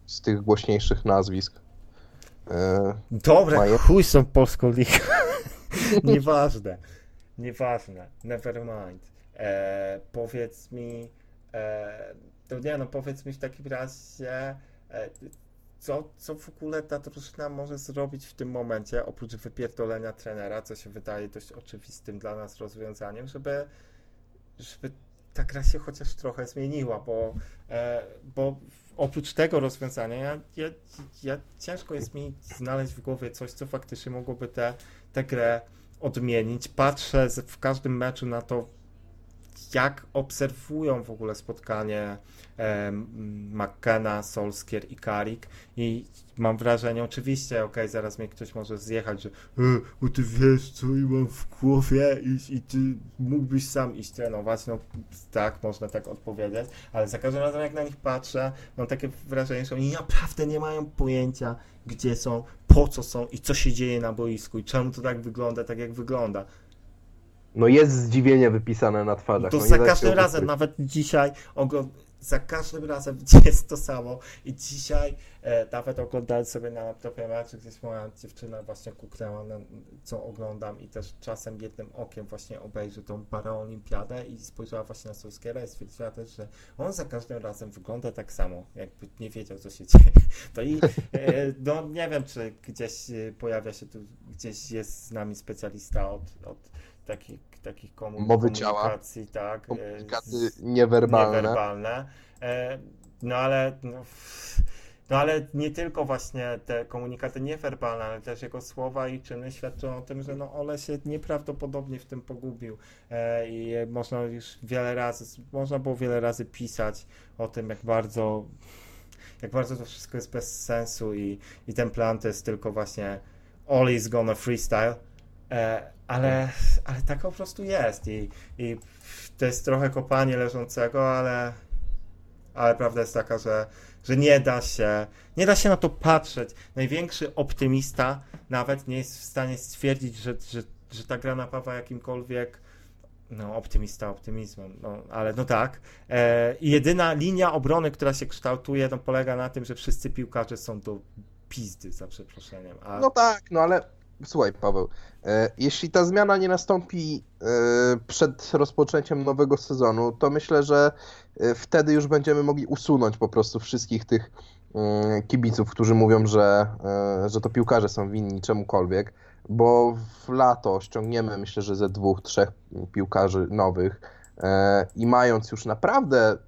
z tych głośniejszych nazwisk. E, Dobra, chuj są polską ligą. Nieważne. Nieważne. Never mind. E, powiedz mi, e, to nie no, powiedz mi w takim razie, e, co, co w ogóle ta drużyna może zrobić w tym momencie, oprócz wypierdolenia trenera, co się wydaje dość oczywistym dla nas rozwiązaniem, żeby, żeby ta gra się chociaż trochę zmieniła, bo, e, bo oprócz tego rozwiązania ja, ja, ja ciężko jest mi znaleźć w głowie coś, co faktycznie mogłoby tę grę odmienić. Patrzę w każdym meczu na to, jak obserwują w ogóle spotkanie em, McKenna, Solskier i Karik i mam wrażenie, oczywiście, okej, zaraz mnie ktoś może zjechać, że e, bo ty wiesz, co ja mam w głowie i, i ty mógłbyś sam iść trenować, no tak, można tak odpowiedzieć, ale za każdym razem jak na nich patrzę, mam takie wrażenie, że oni naprawdę nie mają pojęcia, gdzie są, po co są i co się dzieje na boisku i czemu to tak wygląda, tak jak wygląda. No jest zdziwienie wypisane na twarzach. To no, za każdym razem, nawet dzisiaj, ogl- za każdym razem jest to samo. I dzisiaj e, nawet oglądając sobie na laptopie mecz, gdzieś moja dziewczyna właśnie kuknęła, na, co oglądam i też czasem jednym okiem właśnie obejrzy tą paraolimpiadę i spojrzała właśnie na Solskiera i stwierdziła też, że on za każdym razem wygląda tak samo, jakby nie wiedział, co się dzieje. To i e, no nie wiem, czy gdzieś e, pojawia się tu, gdzieś jest z nami specjalista od, od takich, takich Mowy ciała. komunikacji, tak. e, Komunikaty niewerbalne. niewerbalne. E, No ale, no, no ale nie tylko właśnie te komunikaty niewerbalne, ale też jego słowa i czyny świadczą o tym, że no Ole się nieprawdopodobnie w tym pogubił e, i można już wiele razy, można było wiele razy pisać o tym, jak bardzo jak bardzo to wszystko jest bez sensu i, i ten plan to jest tylko właśnie all is gonna freestyle, ale, ale tak po prostu jest i, i to jest trochę kopanie leżącego, ale, ale prawda jest taka, że, że nie da się, nie da się na to patrzeć. Największy optymista nawet nie jest w stanie stwierdzić, że, że, że ta gra napawa jakimkolwiek no, optymista optymizmem, no, ale no tak. E, jedyna linia obrony, która się kształtuje, no, polega na tym, że wszyscy piłkarze są do pizdy, za przeproszeniem. A... No tak, no ale słuchaj, Paweł, e, jeśli ta zmiana nie nastąpi e, przed rozpoczęciem nowego sezonu, to myślę, że e, wtedy już będziemy mogli usunąć po prostu wszystkich tych kibiców, którzy mówią, że, że to piłkarze są winni czemukolwiek, bo w lato ściągniemy myślę, że ze dwóch, trzech piłkarzy nowych i mając już naprawdę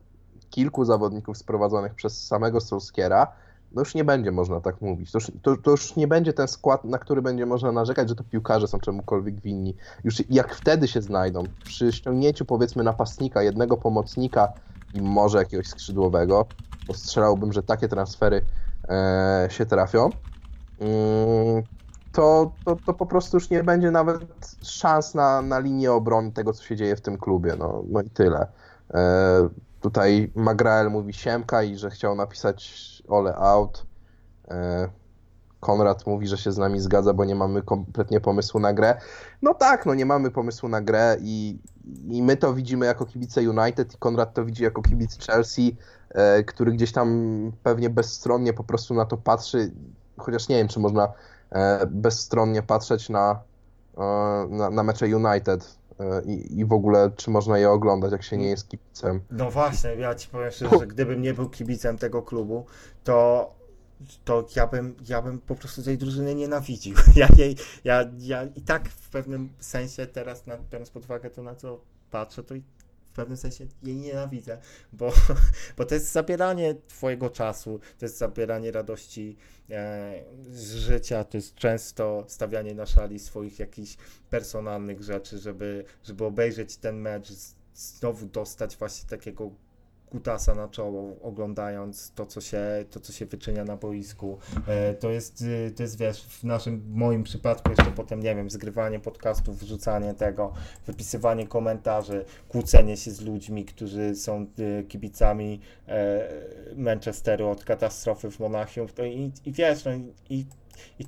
kilku zawodników sprowadzonych przez samego Solskiera, no już nie będzie można tak mówić. To już, to, to już nie będzie ten skład, na który będzie można narzekać, że to piłkarze są czemukolwiek winni. Już jak wtedy się znajdą, przy ściągnięciu powiedzmy napastnika, jednego pomocnika i może jakiegoś skrzydłowego, bo strzelałbym, że takie transfery e, się trafią, mm, to, to, to po prostu już nie będzie nawet szans na, na linię obrony tego, co się dzieje w tym klubie. No, no i tyle. E, tutaj Magrael mówi siemka i że chciał napisać ole out. E, Konrad mówi, że się z nami zgadza, bo nie mamy kompletnie pomysłu na grę. No tak, no nie mamy pomysłu na grę i, i my to widzimy jako kibice United i Konrad to widzi jako kibic Chelsea, e, który gdzieś tam pewnie bezstronnie po prostu na to patrzy, chociaż nie wiem, czy można e, bezstronnie patrzeć na, na, na mecze United i, i w ogóle czy można je oglądać, jak się nie jest kibicem. No właśnie, ja ci powiem szczerze, że gdybym nie był kibicem tego klubu, to to ja bym, ja bym po prostu tej drużyny nienawidził. Ja, jej, ja, ja i tak w pewnym sensie teraz, na, biorąc pod uwagę to, na co patrzę, to i w pewnym sensie jej nienawidzę, bo, bo to jest zabieranie twojego czasu, to jest zabieranie radości e, z życia, to jest często stawianie na szali swoich jakichś personalnych rzeczy, żeby, żeby obejrzeć ten mecz, znowu dostać właśnie takiego kutasa na czoło, oglądając to, co się, to, co się wyczynia na boisku. E, to jest, y, to jest, wiesz, w naszym, moim przypadku jeszcze potem, nie wiem, zgrywanie podcastów, wrzucanie tego, wypisywanie komentarzy, kłócenie się z ludźmi, którzy są y, kibicami e, Manchesteru od katastrofy w Monachium. I, i wiesz, no, i, i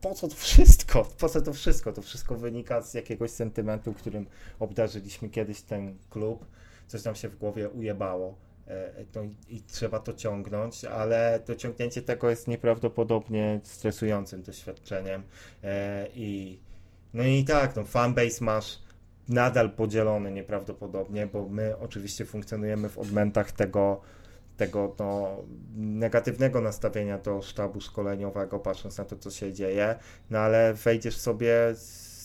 po co to wszystko? Po co to wszystko? To wszystko wynika z jakiegoś sentymentu, którym obdarzyliśmy kiedyś ten klub coś nam się w głowie ujebało. No i, i, trzeba to ciągnąć, ale to ciągnięcie tego jest nieprawdopodobnie stresującym doświadczeniem. E, I no i tak, no fanbase masz nadal podzielony nieprawdopodobnie, bo my oczywiście funkcjonujemy w odmętach tego, tego no, negatywnego nastawienia do sztabu szkoleniowego, patrząc na to, co się dzieje, no ale wejdziesz sobie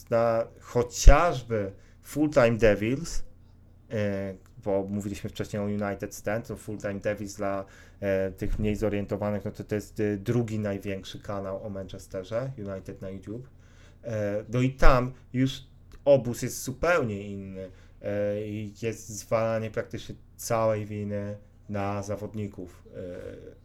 na chociażby Full Time Devils, bo mówiliśmy wcześniej o United Stand, to Full Time Davis dla e, tych mniej zorientowanych, no to to jest e, drugi największy kanał o Manchesterze, United na YouTube. E, no i tam już obóz jest zupełnie inny e, i jest zwalanie praktycznie całej winy na zawodników e,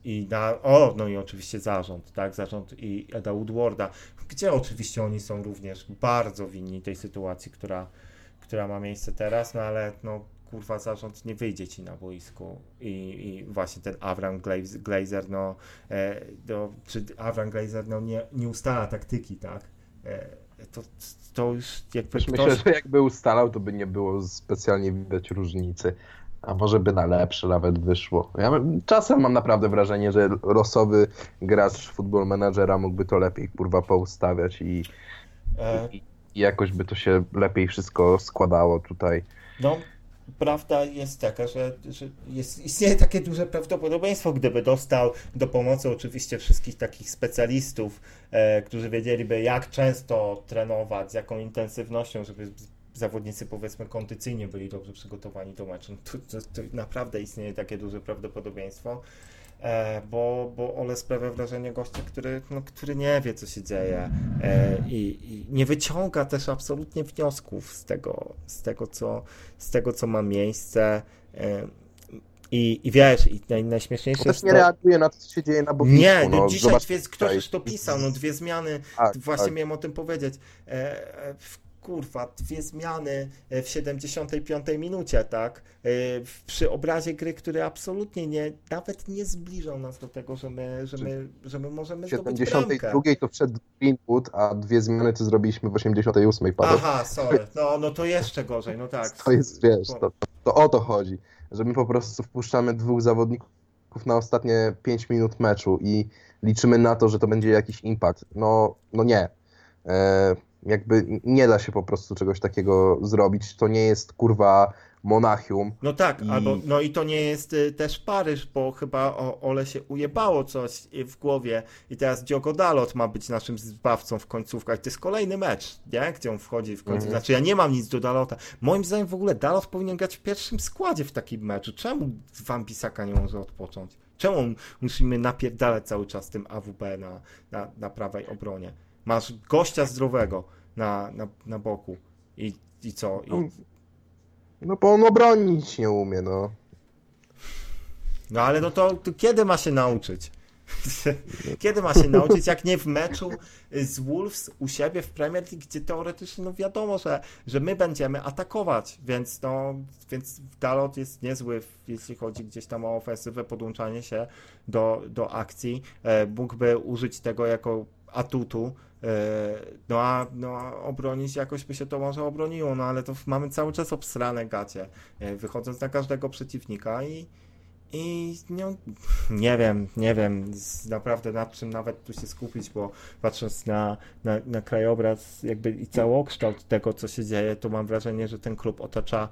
i na, o, no i oczywiście zarząd, tak, zarząd i Eda Woodwarda, gdzie oczywiście oni są również bardzo winni tej sytuacji, która, która ma miejsce teraz, no ale no kurwa zarząd nie wyjdzie ci na boisku i, i właśnie ten Avram Glazer, no, e, no czy Avram Glazer, no nie, nie ustala taktyki, tak, e, to, to już jakby ktoś... Myślę, że jakby ustalał, to by nie było specjalnie widać różnicy. A może by na lepsze nawet wyszło. Ja czasem mam naprawdę wrażenie, że losowy gracz futbol menadżera mógłby to lepiej kurwa poustawiać i, e... i, i jakoś by to się lepiej wszystko składało tutaj. No, prawda jest taka, że, że jest, istnieje takie duże prawdopodobieństwo, gdyby dostał do pomocy oczywiście wszystkich takich specjalistów, e, którzy wiedzieliby, jak często trenować, z jaką intensywnością, żeby zawodnicy powiedzmy kondycyjnie byli dobrze przygotowani do meczu. To, to, to naprawdę istnieje takie duże prawdopodobieństwo. E, bo, bo Ole sprawia wrażenie gościa, który, no, który nie wie, co się dzieje e, i, i, nie wyciąga też absolutnie wniosków z tego, z tego, co, z tego, co ma miejsce. E, I, I wiesz, i naj, najśmieszniejsze jest nie to... reaguje na to, co się dzieje na boisku. Nie, no, dzisiaj zobacz dwie, ktoś już to pisał, no dwie zmiany, Tak, właśnie tak. miałem o tym powiedzieć. E, w- kurwa, dwie zmiany e, w 75 minucie, tak? E, w- przy obrazie gry, który absolutnie nie, nawet nie zbliżał nas do tego, że my, że my, że my możemy W zdobyć bramkę. 72 to wszedł Greenwood, a dwie zmiany to zrobiliśmy w 88 Paweł. Aha, sorry. No, no to jeszcze gorzej, no tak. To jest, wiesz, to, to o to chodzi, że my po prostu wpuszczamy dwóch zawodników na ostatnie 5 minut meczu i liczymy na to, że to będzie jakiś impact. No, no nie. E, jakby nie da się po prostu czegoś takiego zrobić. To nie jest kurwa Monachium. No tak, I- albo, no i to nie jest y, też Paryż, bo chyba o, Ole się ujebało coś y, w głowie i teraz Diogo Dalot ma być naszym zbawcą w końcówkach. To jest kolejny mecz, nie? Gdzie on wchodzi w końcu. Mhm. Znaczy ja nie mam nic do Dalota. Moim zdaniem w ogóle Dalot powinien grać w pierwszym składzie w takim meczu. Czemu Van Bissaka nie może odpocząć? Czemu musimy napierdalać cały czas tym AWP na, na, na prawej obronie? Masz gościa zdrowego na, na, na boku i, i co? I, No bo on obronić nie umie, no. No ale no to, to kiedy ma się nauczyć? Kiedy ma się nauczyć, jak nie w meczu z Wolves u siebie w Premier League, gdzie teoretycznie no wiadomo, że, że my będziemy atakować, więc no, więc Dalot jest niezły, jeśli chodzi gdzieś tam o ofensywę, podłączanie się do, do akcji. E, mógłby użyć tego jako atutu, no a no, a obronić jakoś by się to może obroniło, no ale to mamy cały czas obsrane gacie, e, wychodząc na każdego przeciwnika i i no, nie wiem, nie wiem naprawdę nad czym nawet tu się skupić, bo patrząc na, na, na krajobraz jakby i całokształt tego, co się dzieje, to mam wrażenie, że ten klub otacza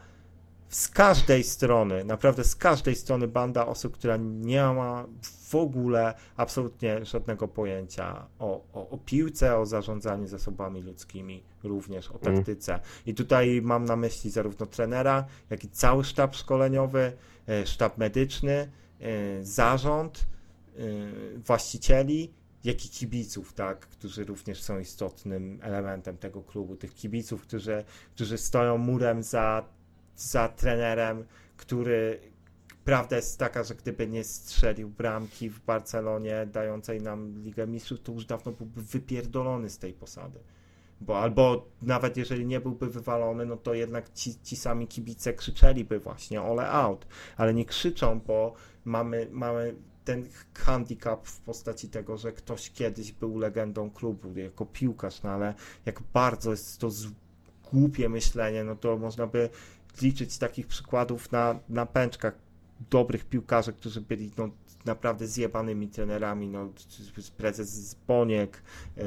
z każdej strony, naprawdę z każdej strony banda osób, która nie ma w ogóle absolutnie żadnego pojęcia o, o, o piłce, o zarządzaniu zasobami ludzkimi, również o Mm. taktyce. I tutaj mam na myśli zarówno trenera, jak i cały sztab szkoleniowy, e, sztab medyczny, e, zarząd, e, właścicieli, jak i kibiców, tak, którzy również są istotnym elementem tego klubu. Tych kibiców, którzy, którzy stoją murem za, za trenerem, który prawda jest taka, że gdyby nie strzelił bramki w Barcelonie dającej nam Ligę Mistrzów, to już dawno byłby wypierdolony z tej posady. Bo albo nawet jeżeli nie byłby wywalony, no to jednak ci, ci sami kibice krzyczeliby właśnie ole out. Ale nie krzyczą, bo mamy, mamy ten handicap w postaci tego, że ktoś kiedyś był legendą klubu jako piłkarz, no ale jak bardzo jest to głupie myślenie, no to można by liczyć takich przykładów na, na pęczkach dobrych piłkarzy, którzy byli no, naprawdę zjebanymi trenerami, no, prezes Boniek, e,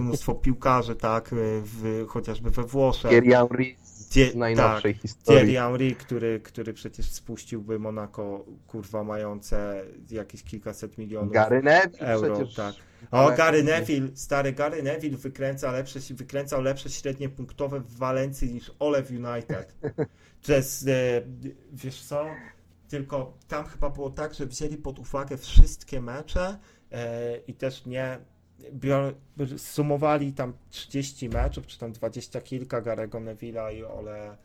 mnóstwo piłkarzy, tak, e, w, chociażby we Włoszech. Thierry Henry z najnowszej Thierry historii. Henry, który, który przecież spuściłby Monaco, kurwa, mające jakieś kilkaset milionów Gary Neville euro, przecież. tak. O, Gary Neville, stary Gary Neville wykręca lepsze, wykręcał lepsze średnie punktowe w Walencji niż Ole w United. Jest, e, wiesz co, tylko tam chyba było tak, że wzięli pod uwagę wszystkie mecze e, i też nie bior, sumowali tam 30 meczów, czy tam 20 kilka Garego Neville'a i Ole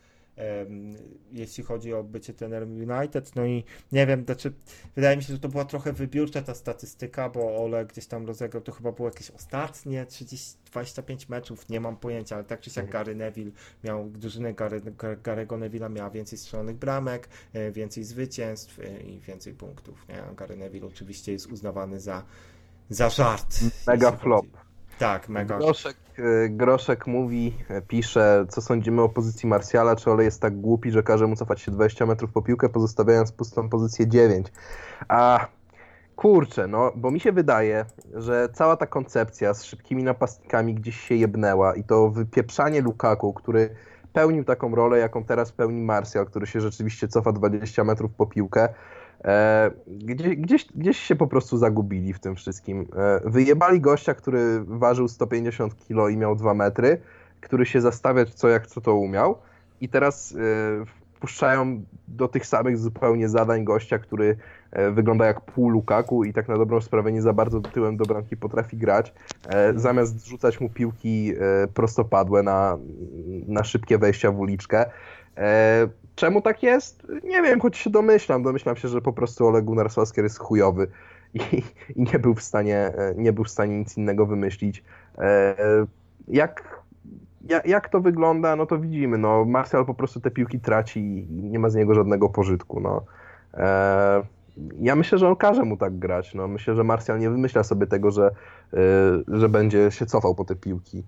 jeśli chodzi o bycie trenerem United, no i nie wiem, znaczy wydaje mi się, że to była trochę wybiórcza ta statystyka, bo Ole gdzieś tam rozegrał, to chyba było jakieś ostatnie 30, 25 meczów, nie mam pojęcia, ale tak czy siak Mhm. Gary Neville miał, drużynę Gary, Gar- Garego Neville'a miała więcej strzelonych bramek, e, więcej zwycięstw e, i więcej punktów, nie? Gary Neville oczywiście jest uznawany za, za żart. Mega flop. chodzi- Tak, mega Groszek, e, Groszek mówi, e, pisze, co sądzimy o pozycji Marsjala, czy Ole jest tak głupi, że każe mu cofać się 20 metrów po piłkę, pozostawiając pustą pozycję 9. A kurczę, no, bo mi się wydaje, że cała ta koncepcja z szybkimi napastnikami gdzieś się jebnęła i to wypieprzanie Lukaku, który pełnił taką rolę, jaką teraz pełni Marsjal, który się rzeczywiście cofa 20 metrów po piłkę, E, gdzieś, gdzieś, gdzieś się po prostu zagubili w tym wszystkim. E, wyjebali gościa, który ważył 150 kg i miał 2 metry, który się zastawiać co jak co to umiał i teraz e, wpuszczają do tych samych zupełnie zadań gościa, który wygląda jak pół Lukaku i tak na dobrą sprawę nie za bardzo tyłem do bramki potrafi grać. Zamiast rzucać mu piłki prostopadłe na, na szybkie wejścia w uliczkę. Czemu tak jest? Nie wiem, choć się domyślam. Domyślam się, że po prostu Ole Gunnar Solskjaer jest chujowy i, i nie, był w stanie, e, nie był w stanie nic innego wymyślić. E, jak, jak, jak to wygląda, no to widzimy. No, Martial po prostu te piłki traci i nie ma z niego żadnego pożytku. No. E, ja myślę, że on każe mu tak grać. No, myślę, że Martial nie wymyśla sobie tego, że, że będzie się cofał po te piłki.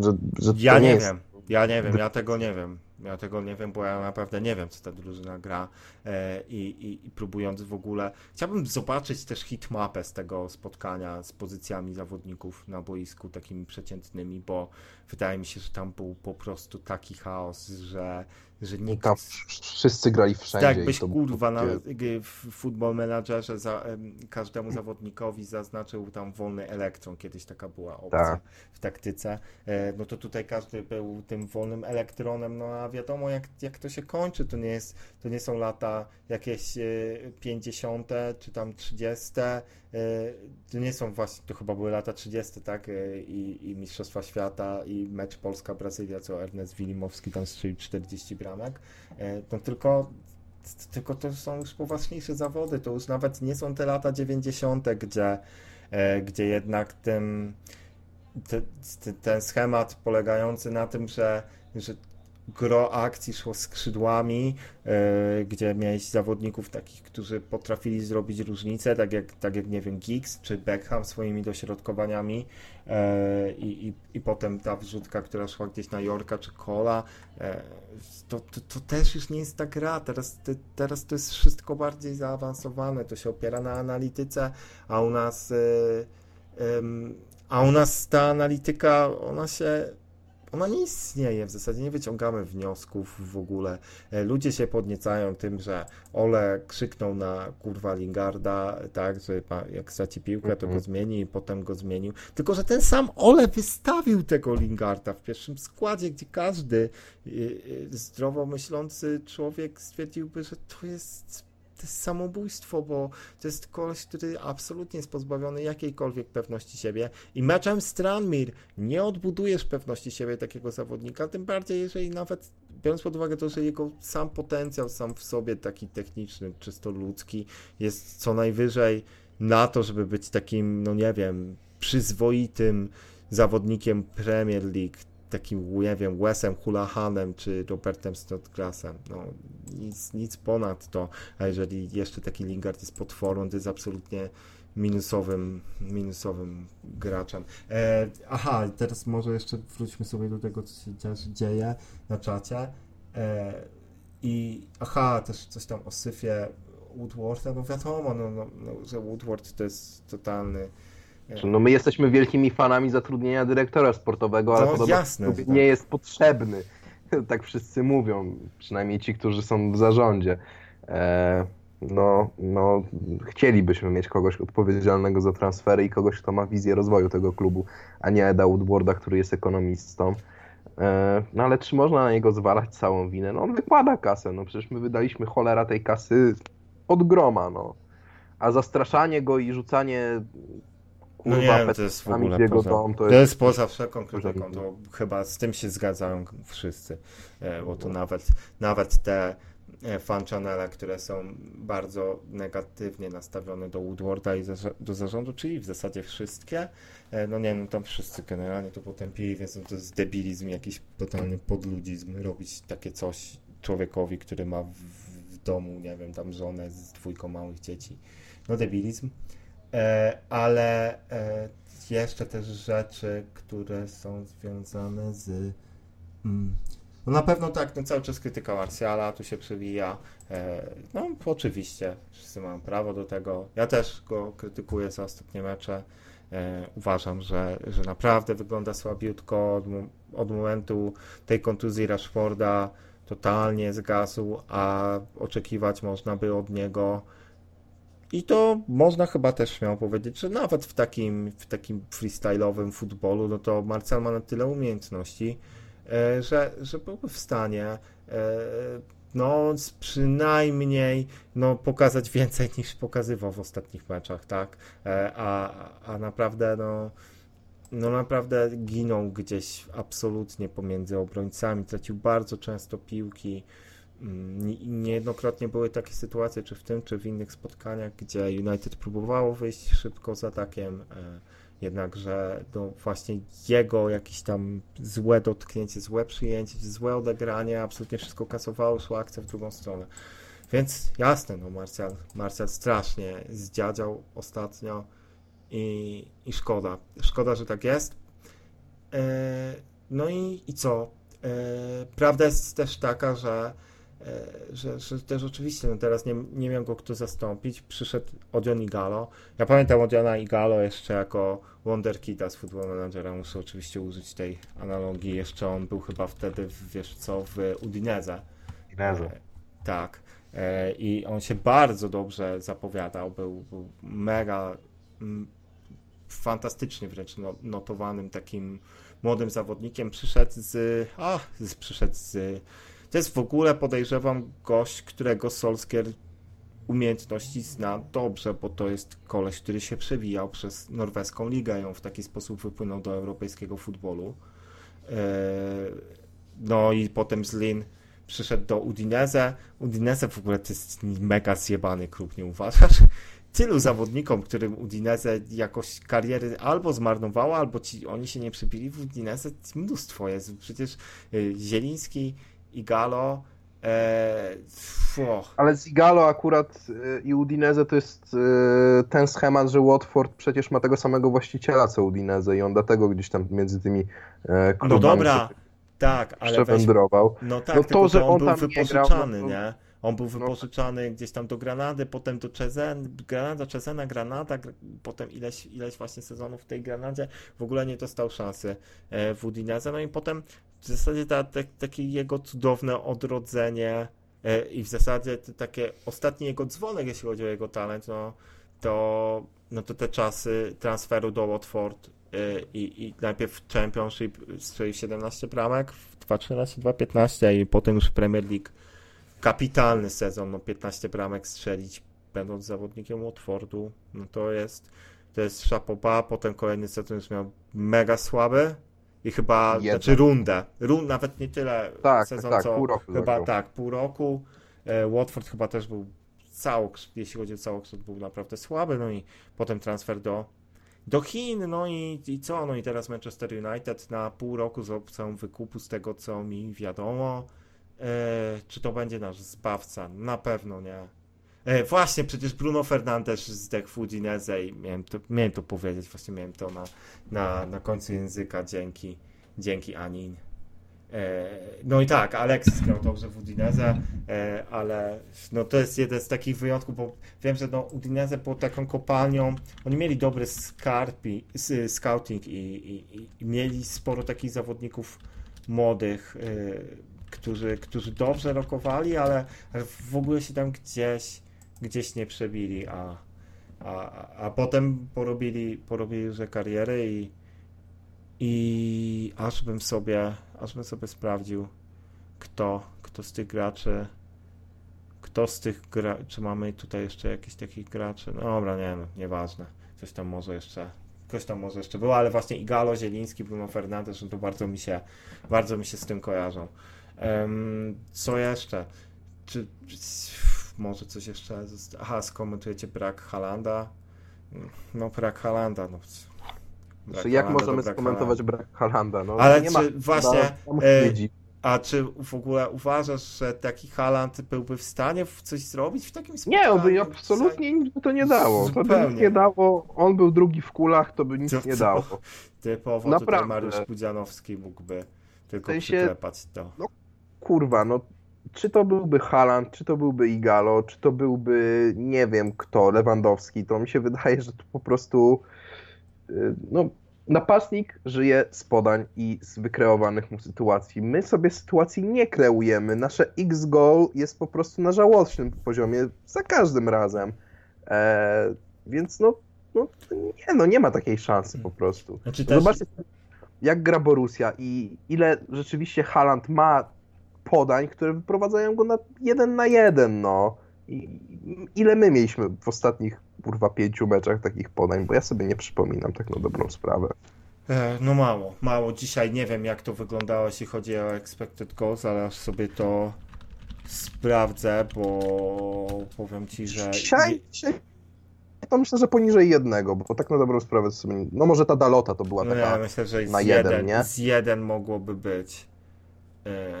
Że, że ja nie, nie wiem. Ja nie wiem, ja tego nie wiem. Ja tego nie wiem, bo ja naprawdę nie wiem, co ta drużyna gra e, i, i, i, próbując w ogóle. Chciałbym zobaczyć też hitmapę z tego spotkania z pozycjami zawodników na boisku takimi przeciętnymi, bo wydaje mi się, że tam był po prostu taki chaos, że że nikt... Tam wszyscy grali wszędzie. Tak, byś kurwa na, w Football Managerze za, każdemu zawodnikowi zaznaczył tam wolny elektron, kiedyś taka była opcja tak. w taktyce, e, no to tutaj każdy był tym wolnym elektronem, no a wiadomo jak, jak to się kończy, to nie, jest, to nie są lata jakieś 50 e, czy tam 30, e, to nie są właśnie, to chyba były lata 30, tak, i, i Mistrzostwa Świata i mecz Polska-Brazylia, co Ernest Wilimowski tam strzelił 40 bramek e, no tylko tylko to są już poważniejsze zawody, to już nawet nie są te lata 90., gdzie, e, gdzie jednak ten, ten schemat polegający na tym, że, że gro akcji szło skrzydłami, yy, gdzie miałeś zawodników takich, którzy potrafili zrobić różnicę, tak jak, tak jak nie wiem, Giggs czy Beckham swoimi dośrodkowaniami yy, i, i potem ta wrzutka, która szła gdzieś na Jorka czy Kola, yy, to, to, to, też już nie jest ta gra, teraz, te, teraz to jest wszystko bardziej zaawansowane, to się opiera na analityce, a u nas a u nas ta analityka, ona się ona nie istnieje, w zasadzie nie wyciągamy wniosków w ogóle. E, ludzie się podniecają tym, że Ole krzyknął na kurwa Lingarda, tak, że jak straci piłkę, to go mhm. zmieni i potem go zmienił. Tylko, że ten sam Ole wystawił tego Lingarda w pierwszym składzie, gdzie każdy e, e, zdrowo myślący człowiek stwierdziłby, że to jest to jest samobójstwo, bo to jest koleś, który absolutnie jest pozbawiony jakiejkolwiek pewności siebie. I meczem Stranmir nie odbudujesz pewności siebie takiego zawodnika, tym bardziej jeżeli nawet biorąc pod uwagę to, że jego sam potencjał sam w sobie taki techniczny, czysto ludzki jest co najwyżej na to, żeby być takim, no nie wiem, przyzwoitym zawodnikiem Premier League, takim, nie wiem, Wesem Hulahanem czy Robertem Snodgrassem. No, nic, nic ponad to, a jeżeli jeszcze taki Lingard jest potworą, to jest absolutnie minusowym, minusowym graczem. E, aha, teraz może jeszcze wróćmy sobie do tego, co się dzieje na czacie. E, I aha, też coś tam o syfie Woodwarda, bo wiadomo, no, no, no, że Woodward to jest totalny no my jesteśmy wielkimi fanami zatrudnienia dyrektora sportowego, ale no, podobno jasne, nie tak. jest potrzebny. Tak wszyscy mówią, przynajmniej ci, którzy są w zarządzie. E, no, no, chcielibyśmy mieć kogoś odpowiedzialnego za transfery i kogoś, kto ma wizję rozwoju tego klubu, a nie Eda Woodwarda, który jest ekonomistą. E, no ale czy można na niego zwalać całą winę? No on wykłada kasę, no przecież my wydaliśmy cholera tej kasy od groma, no. A zastraszanie go i rzucanie no nie to jest w ogóle poza, dom, to, jest... to jest poza wszelką krytyką, to chyba z tym się zgadzają wszyscy, e, bo to nawet, nawet te e, fan channele, które są bardzo negatywnie nastawione do Woodwarda i do zarządu, czyli w zasadzie wszystkie, e, no nie, no tam wszyscy generalnie to potępili, więc no to jest debilizm, jakiś totalny podludzizm, robić takie coś człowiekowi, który ma w, w domu, nie wiem, tam żonę z dwójką małych dzieci. No debilizm. E, ale e, jeszcze też rzeczy, które są związane z. Mm, no na pewno tak, no cały czas krytyka Martiala tu się przewija. E, no oczywiście, wszyscy mają prawo do tego. Ja też go krytykuję za ostatnie mecze. Uważam, że, że naprawdę wygląda słabiutko od, od momentu tej kontuzji Rashforda totalnie zgasł, a oczekiwać można by od niego i to można chyba też śmiało powiedzieć, że nawet w takim, w takim freestyle'owym futbolu, no to Marcel ma na tyle umiejętności, e, że, że byłby w stanie e, no przynajmniej no, pokazać więcej niż pokazywał w ostatnich meczach, tak? E, a, a naprawdę no no naprawdę ginął gdzieś absolutnie pomiędzy obrońcami, tracił bardzo często piłki. Nie- Niejednokrotnie były takie sytuacje, czy w tym, czy w innych spotkaniach, gdzie United próbowało wyjść szybko z atakiem, e, jednakże no właśnie jego jakieś tam złe dotknięcie, złe przyjęcie, złe odegranie, absolutnie wszystko kasowało, szła akcja w drugą stronę. Więc jasne, no Martial, Martial strasznie zdziadział ostatnio i, i szkoda. Szkoda, że tak jest. E, no i, i co? E, prawda jest też taka, że, że, że też oczywiście no teraz nie, nie miał go kto zastąpić. Przyszedł Odion Igalo. Ja pamiętam Odiona Igalo jeszcze jako Wonderkida z Football Managera. Muszę oczywiście użyć tej analogii. Jeszcze on był chyba wtedy, w, wiesz co, w Udineze. E, Tak. E, I on się bardzo dobrze zapowiadał. Był, był mega fantastycznie wręcz no, notowanym takim młodym zawodnikiem. Przyszedł z. A, z, przyszedł z. To jest w ogóle podejrzewam gość, którego Solskier umiejętności zna dobrze, bo to jest koleś, który się przewijał przez norweską ligę on w taki sposób wypłynął do europejskiego futbolu. E, No i potem z Lin przyszedł do Udinese. Udinese w ogóle to jest mega zjebany klub, nie uważasz? Tylu zawodnikom, którym Udinese jakoś kariery albo zmarnowała, albo ci, oni się nie przybili w Udinese, mnóstwo jest. Przecież y, Zieliński, Igalo, e, fo, Ale z Igalo akurat y, i Udinese to jest y, ten schemat, że Watford przecież ma tego samego właściciela co Udinese i on dlatego gdzieś tam między tymi e, klubami no dobra, tak, ale weź przewędrował. No tak, No to, tylko że on, on był nie wypożyczany, grał, no to- nie? On był wypożyczany gdzieś tam do Granady, potem do Czezen, Granada, Czezena, Granada, gr- potem ileś, ileś właśnie sezonów w tej Granadzie, w ogóle nie dostał szansy e, w Udinese, no i potem w zasadzie ta, takie jego cudowne odrodzenie e, i w zasadzie takie ostatni jego dzwonek, jeśli chodzi o jego talent, no to, no to te czasy transferu do Watford e, i, i najpierw Championship strzelił 17 bramek, w 2.13, 2.15 i potem już w Premier League kapitalny sezon, no 15 bramek strzelić będąc zawodnikiem Watfordu, no to jest to jest szapoba, potem kolejny sezon już miał mega słaby i chyba, Jeden. znaczy rundę, Run, nawet nie tyle Tak, sezon, tak, co pół roku chyba zagrał. tak, pół roku. E, Watford chyba też był całokształt, jeśli chodzi o całokształt, był naprawdę słaby, no i potem transfer do do Chin, no i, i co? No i teraz Manchester United na pół roku z opcją wykupu, z tego co mi wiadomo. E, czy to będzie nasz zbawca? Na pewno nie. E, właśnie, przecież Bruno Fernandes zdechł w Udinese i miałem to, miałem to powiedzieć, właśnie miałem to na, na, na końcu języka dzięki, dzięki Anin. E, no i tak, Alexis grał dobrze w Udinese, e, ale no to jest jeden z takich wyjątków, bo wiem, że no Udinese było taką kopalnią, oni mieli dobry skarpi, scouting i, i, i- i mieli sporo takich zawodników młodych, e, którzy, którzy dobrze rokowali, ale w ogóle się tam gdzieś, gdzieś nie przebili, a, a, a potem porobili, porobili już kariery i, i aż bym sobie, aż bym sobie sprawdził, kto, kto z tych graczy, kto z tych gra, czy mamy tutaj jeszcze jakichś takich graczy, no dobra, nie no, nieważne, coś tam może jeszcze, ktoś tam może jeszcze było, ale właśnie Igalo, Zieliński, Bruno Fernandes, no to bardzo mi się, bardzo mi się z tym kojarzą. Em, co jeszcze? Czy, czy może coś jeszcze? Aha, skomentujecie brak Halanda? No brak Halanda, no. Brak Znaczy, jak Haalanda to możemy brak skomentować Haalanda. brak Halanda? No, Ale nie czy ma, właśnie, e. A czy w ogóle uważasz, że taki Haaland byłby w stanie coś zrobić w takim spotkaniu? Nie, on by absolutnie nic by to nie dało. To by Zupełnie. nic nie dało. On był drugi w kulach, to by nic To nie dało. Typowo tutaj Naprawdę. Mariusz Pudzianowski mógłby tylko W sensie- przyklepać to. Kurwa, no czy to byłby Haaland, czy to byłby Igalo, czy to byłby nie wiem kto, Lewandowski, to mi się wydaje, że to po prostu y, no, napastnik żyje z podań i z wykreowanych mu sytuacji. My sobie sytuacji nie kreujemy. Nasze X-goal jest po prostu na żałosnym poziomie za każdym razem. E, więc no, no nie, no nie ma takiej szansy po prostu. Znaczy też, Zobaczcie, jak gra Borussia i ile rzeczywiście Haaland ma podań, które wyprowadzają go na jeden na jeden, no. I ile my mieliśmy w ostatnich, kurwa, pięciu meczach takich podań, bo ja sobie nie przypominam tak na dobrą sprawę. E, No mało, mało. Dzisiaj nie wiem jak to wyglądało, jeśli chodzi o expected goals, ale sobie to sprawdzę, bo powiem ci, że... Dzisiaj, dzisiaj to myślę, że poniżej jednego, bo tak na dobrą sprawę sobie, no może ta Dalota to była No taka, ja myślę, że na jeden, jeden, nie? z jeden mogłoby być. E,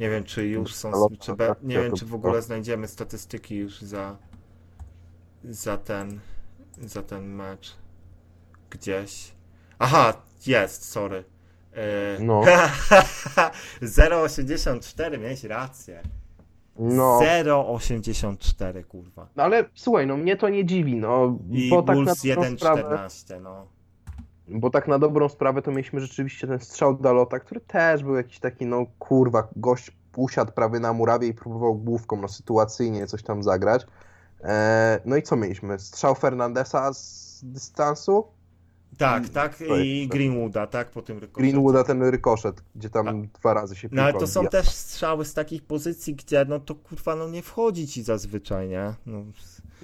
Nie wiem, czy już są, czy be, nie wiem, czy w ogóle znajdziemy statystyki już za za ten za ten mecz gdzieś. Aha, jest, sorry. E, No. 0,84, miałeś rację. no, 0,84, kurwa. no ale słuchaj, no mnie to nie dziwi, no, I bo tak, na Bulls dobrą sprawę, 1,14, no. Bo tak na dobrą sprawę to mieliśmy rzeczywiście ten strzał Dalota, który też był jakiś taki, no kurwa, gość usiadł prawie na murawie i próbował główką, no sytuacyjnie coś tam zagrać. E, no i co mieliśmy? Strzał Fernandesa z dystansu, Tak, tak, i Greenwooda, tak, po tym rykoszecie. Greenwooda ten rykoszet, gdzie tam A- dwa razy się No ale to są odbija. też strzały z takich pozycji, gdzie no to kurwa no nie wchodzi ci zazwyczaj, nie? No,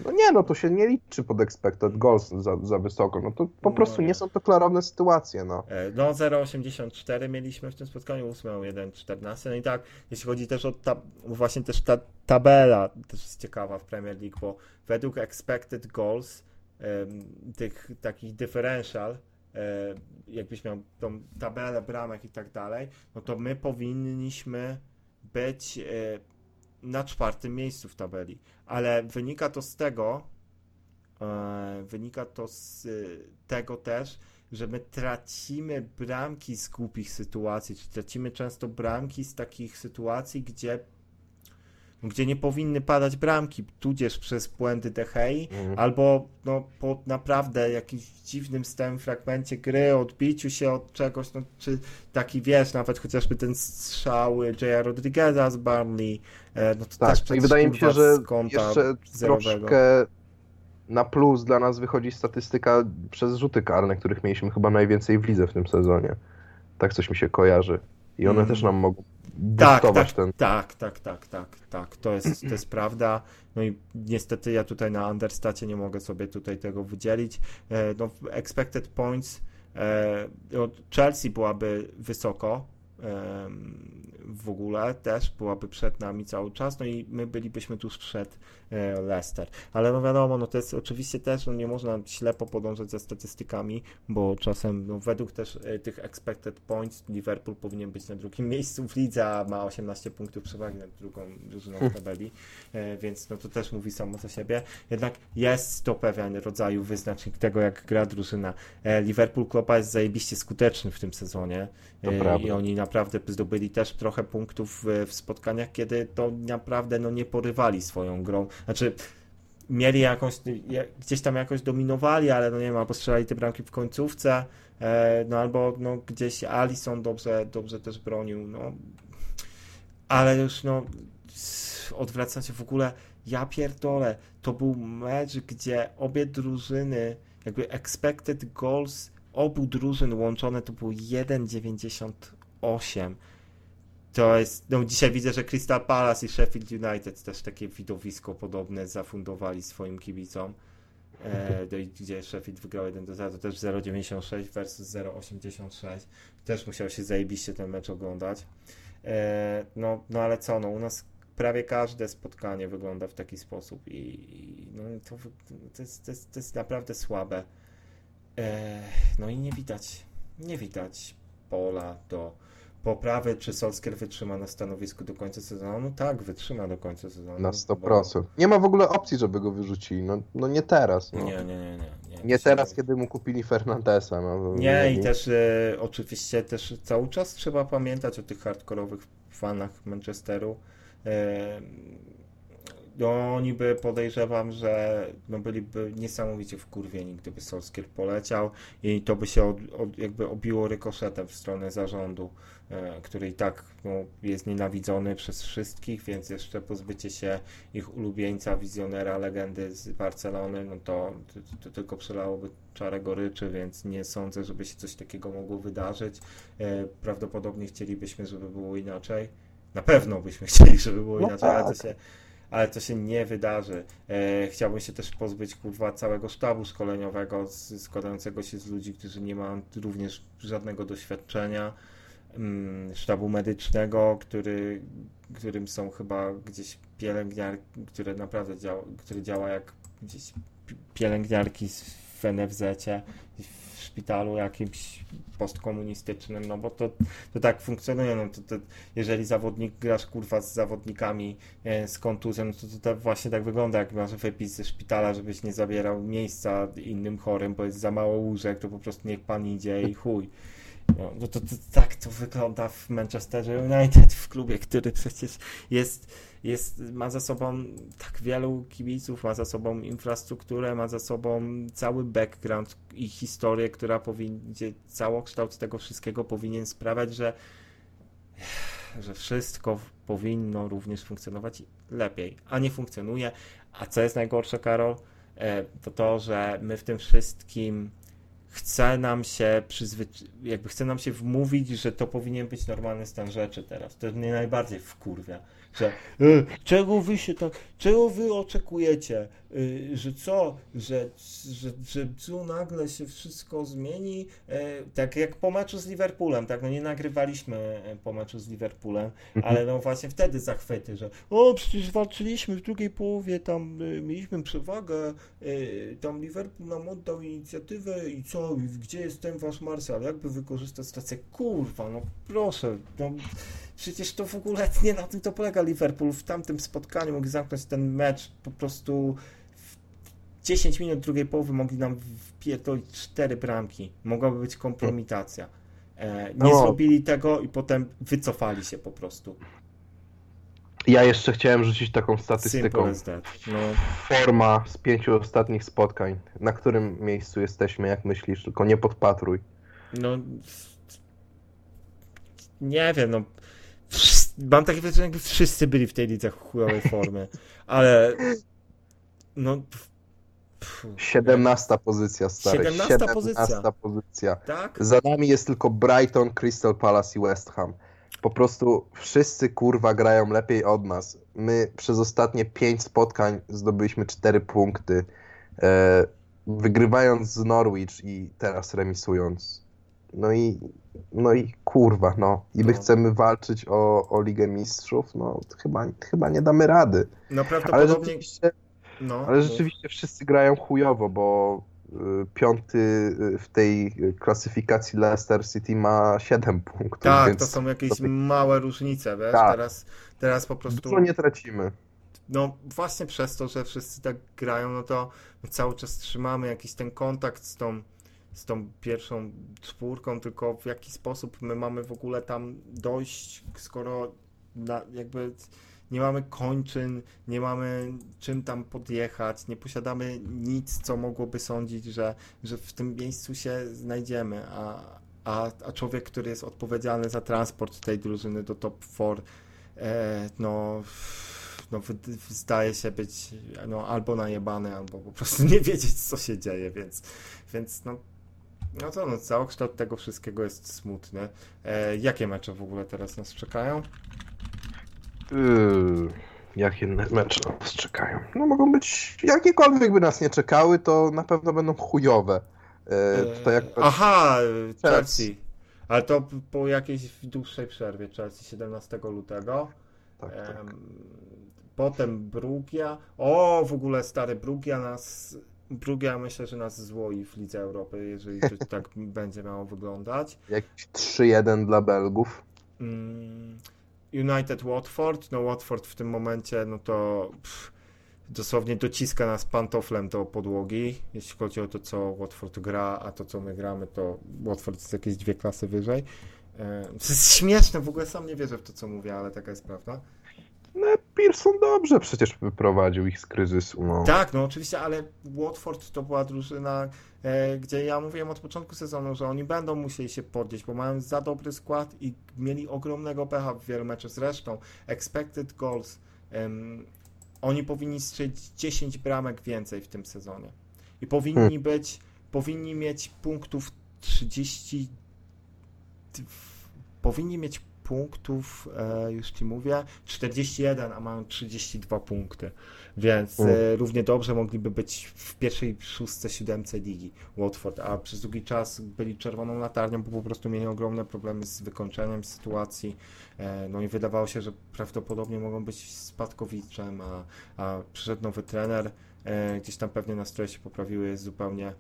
No nie, no to się nie liczy pod expected goals za, za wysoko, no to po No prostu nie. nie są to klarowne sytuacje, no. e, no 0,84 mieliśmy w tym spotkaniu, 8 1,14. No i tak, jeśli chodzi też o ta, właśnie też ta tabela też jest ciekawa w Premier League, bo według expected goals tych takich differential e, jakbyś miał tą tabelę bramek i tak dalej, no to my powinniśmy być e, na czwartym miejscu w tabeli. Ale wynika to z tego, e, wynika to z e, tego też, że my tracimy bramki z głupich sytuacji, czy tracimy często bramki z takich sytuacji, gdzie gdzie nie powinny padać bramki, tudzież przez błędy Dehei, Mhm. albo no, po naprawdę jakimś dziwnym stałym fragmencie gry, odbiciu się od czegoś, no, czy taki wiesz, nawet chociażby ten strzał J.A. Rodrigueza z Barnley, e, no to Tak, też i wydaje mi się, że jeszcze zerowego. troszkę na plus dla nas wychodzi statystyka przez rzuty karne, których mieliśmy chyba najwięcej w lidze w tym sezonie. Tak coś mi się kojarzy. I one Mm. też nam mogą Tak, tak, ten... tak, tak, tak, tak, tak, to jest, to jest prawda. No i niestety ja tutaj na understacie nie mogę sobie tutaj tego wydzielić. E, No, expected points e, od Chelsea byłaby wysoko w ogóle też, byłaby przed nami cały czas, no i my bylibyśmy tuż przed e, Leicester. Ale no wiadomo, no to jest oczywiście też, no nie można ślepo podążać za statystykami, bo czasem, no według też e, tych expected points Liverpool powinien być na drugim miejscu w lidze, a ma 18 punktów przewagi nad drugą drużyną w tabeli, e, więc no to też mówi samo za siebie. Jednak jest to pewien rodzaju wyznacznik tego, jak gra drużyna. Liverpool Klopa jest zajebiście skuteczny w tym sezonie. I oni naprawdę zdobyli też trochę punktów w, spotkaniach, kiedy to naprawdę no, nie porywali swoją grą. Znaczy mieli jakąś, gdzieś tam jakoś dominowali, ale no nie wiem, albo strzelali te bramki w końcówce, e, no albo no, gdzieś Alisson dobrze, dobrze też bronił, no ale już no odwracam się w ogóle, ja pierdolę, to był mecz, gdzie obie drużyny, jakby expected goals obu drużyn łączone to było 1,98 to jest, no dzisiaj widzę, że Crystal Palace i Sheffield United też takie widowisko podobne zafundowali swoim kibicom. E, do, gdzie Sheffield wygrał 1 do 0, to też 0,96 versus 0,86. Też musiał się zajebiście ten mecz oglądać. E, no, no ale co, no u nas prawie każde spotkanie wygląda w taki sposób i, i no, to, to, jest, to, jest, to jest naprawdę słabe. No i nie widać, nie widać pola do poprawy, czy Solskjaer wytrzyma na stanowisku do końca sezonu? No tak, wytrzyma do końca sezonu. Na bo- 100%. Nie ma w ogóle opcji, żeby go wyrzucili. No, no nie teraz. No. Nie, nie, nie, nie. Nie, Nie teraz, kiedy mu kupili Fernandesa. No, Nie, i też e, oczywiście też cały czas trzeba pamiętać o tych hardkorowych fanach Manchesteru. E, oni by podejrzewam, że no, byliby niesamowicie wkurwieni, gdyby Solskier poleciał i to by się od, od, jakby obiło rykoszetem w stronę zarządu, e, który i tak no, jest nienawidzony przez wszystkich, więc jeszcze pozbycie się ich ulubieńca, wizjonera, legendy z Barcelony, no to, to, to tylko przelałoby czarę goryczy, więc nie sądzę, żeby się coś takiego mogło wydarzyć. E, Prawdopodobnie chcielibyśmy, żeby było inaczej. Na pewno byśmy chcieli, żeby było No inaczej, ale to tak. się ale to się nie wydarzy. E, chciałbym się też pozbyć kurwa całego sztabu szkoleniowego z, składającego się z ludzi, którzy nie mają również żadnego doświadczenia, mm, sztabu medycznego, który, którym są chyba gdzieś pielęgniarki, które naprawdę działa, który działa jak gdzieś pi- pielęgniarki w NFZ-cie, szpitalu jakimś postkomunistycznym, no bo to, to tak funkcjonuje, no to, to jeżeli zawodnik, grasz kurwa z zawodnikami e, z kontuzją, no to, to, to właśnie tak wygląda, jak masz wypis ze szpitala, żebyś nie zabierał miejsca innym chorym, bo jest za mało łóżek, to po prostu niech pan idzie i chuj. No, no to, to tak to wygląda w Manchesterze United, w klubie, który przecież jest, jest, ma za sobą tak wielu kibiców, ma za sobą infrastrukturę, ma za sobą cały background i historię, która powinien, całokształt tego wszystkiego powinien sprawiać, że, że wszystko powinno również funkcjonować lepiej, a nie funkcjonuje. A co jest najgorsze, Karol? E, To to, że my w tym wszystkim chce nam się przyzwy- jakby chce nam się wmówić, że to powinien być normalny stan rzeczy teraz. To mnie najbardziej wkurwia, że e, czego wy się tak, czego wy oczekujecie, e, że co, że, że, że co nagle się wszystko zmieni, e, tak jak po meczu z Liverpoolem, tak, no nie nagrywaliśmy po meczu z Liverpoolem, ale no właśnie wtedy zachwyty, że o, przecież walczyliśmy w drugiej połowie, tam mieliśmy przewagę, tam Liverpool nam oddał inicjatywę i co, gdzie jest ten wasz Martial, jakby wykorzystać sytuację, kurwa, no proszę, no przecież to w ogóle nie na tym to polega Liverpool, w tamtym spotkaniu mógł zamknąć ten mecz po prostu w 10 minut drugiej połowy mogli nam wpierdolić cztery bramki, mogłaby być kompromitacja. E, nie No. zrobili tego i potem wycofali się po prostu. Ja jeszcze chciałem rzucić taką statystyką. No, Forma z pięciu ostatnich spotkań. Na którym miejscu jesteśmy, jak myślisz? Tylko nie podpatruj. no nie wiem, no mam takie wrażenie, jakby wszyscy byli w tej lidze chujowej formy, ale no pff, 17 pozycja, stary. 17 pozycja. pozycja. tak? Za nami jest tylko Brighton, Crystal Palace i West Ham. Po prostu wszyscy kurwa grają lepiej od nas. My przez ostatnie 5 spotkań zdobyliśmy 4 punkty. E, wygrywając z Norwich i teraz remisując. No i, no i kurwa, no. I my No. chcemy walczyć o, o Ligę Mistrzów, no chyba, chyba nie damy rady. No Ale prawdopodobnie, rzeczywiście, no, ale no, rzeczywiście wszyscy grają chujowo, bo y, piąty y, w tej klasyfikacji Leicester City ma 7 punktów, tak, więc to są jakieś małe różnice, wiesz, Tak. teraz, teraz po prostu dużo nie tracimy. no właśnie przez to, że wszyscy tak grają, no to my cały czas trzymamy jakiś ten kontakt z tą, z tą pierwszą czwórką, tylko w jaki sposób my mamy w ogóle tam dojść, skoro na, jakby nie mamy kończyn, nie mamy czym tam podjechać, nie posiadamy nic, co mogłoby sądzić, że, że w tym miejscu się znajdziemy, a, a, a człowiek, który jest odpowiedzialny za transport tej drużyny do top 4, e, no no, zdaje się być no, albo najebany, albo po prostu nie wiedzieć, co się dzieje, więc, więc no, no to no, całokształt tego wszystkiego jest smutny. E, jakie mecze w ogóle teraz nas czekają? Yy, jakie me- mecze nas czekają? No mogą być, jakiekolwiek by nas nie czekały, to na pewno będą chujowe. E, tutaj jak... Aha, e, Chelsea. Ale to po jakiejś dłuższej przerwie, Chelsea 17 lutego. Tak, tak. Em, Potem Brugia. O, w ogóle stary Brugia nas. Brugia myślę, że nas złoi w Lidze Europy, jeżeli to tak będzie miało wyglądać. Jakieś 3-1 dla Belgów. Mm, United Watford. No Watford w tym momencie, no to pff, dosłownie dociska nas pantoflem do podłogi, jeśli chodzi o to, co Watford gra, a to, co my gramy, to Watford jest jakieś dwie klasy wyżej. E, To jest śmieszne, w ogóle sam nie wierzę w to, co mówię, ale taka jest prawda. No, Pearson dobrze przecież wyprowadził ich z kryzysu. No. Tak, no oczywiście, ale Watford to była drużyna, e, gdzie ja mówiłem od początku sezonu, że oni będą musieli się podnieść, bo mają za dobry skład i mieli ogromnego pecha w wielu meczach. Zresztą expected goals, em, oni powinni strzelić 10 bramek więcej w tym sezonie. I powinni Hmm. być, powinni mieć punktów 30, powinni mieć punktów, e, już ci mówię, 41, a mają 32 punkty, więc e, równie dobrze mogliby być w pierwszej szóstce, siódemce ligi Watford, a przez długi czas byli czerwoną latarnią, bo po prostu mieli ogromne problemy z wykończeniem sytuacji, e, no i wydawało się, że prawdopodobnie mogą być spadkowiczem, a, a przyszedł nowy trener, e, gdzieś tam pewnie nastroje się poprawiły, jest zupełnie,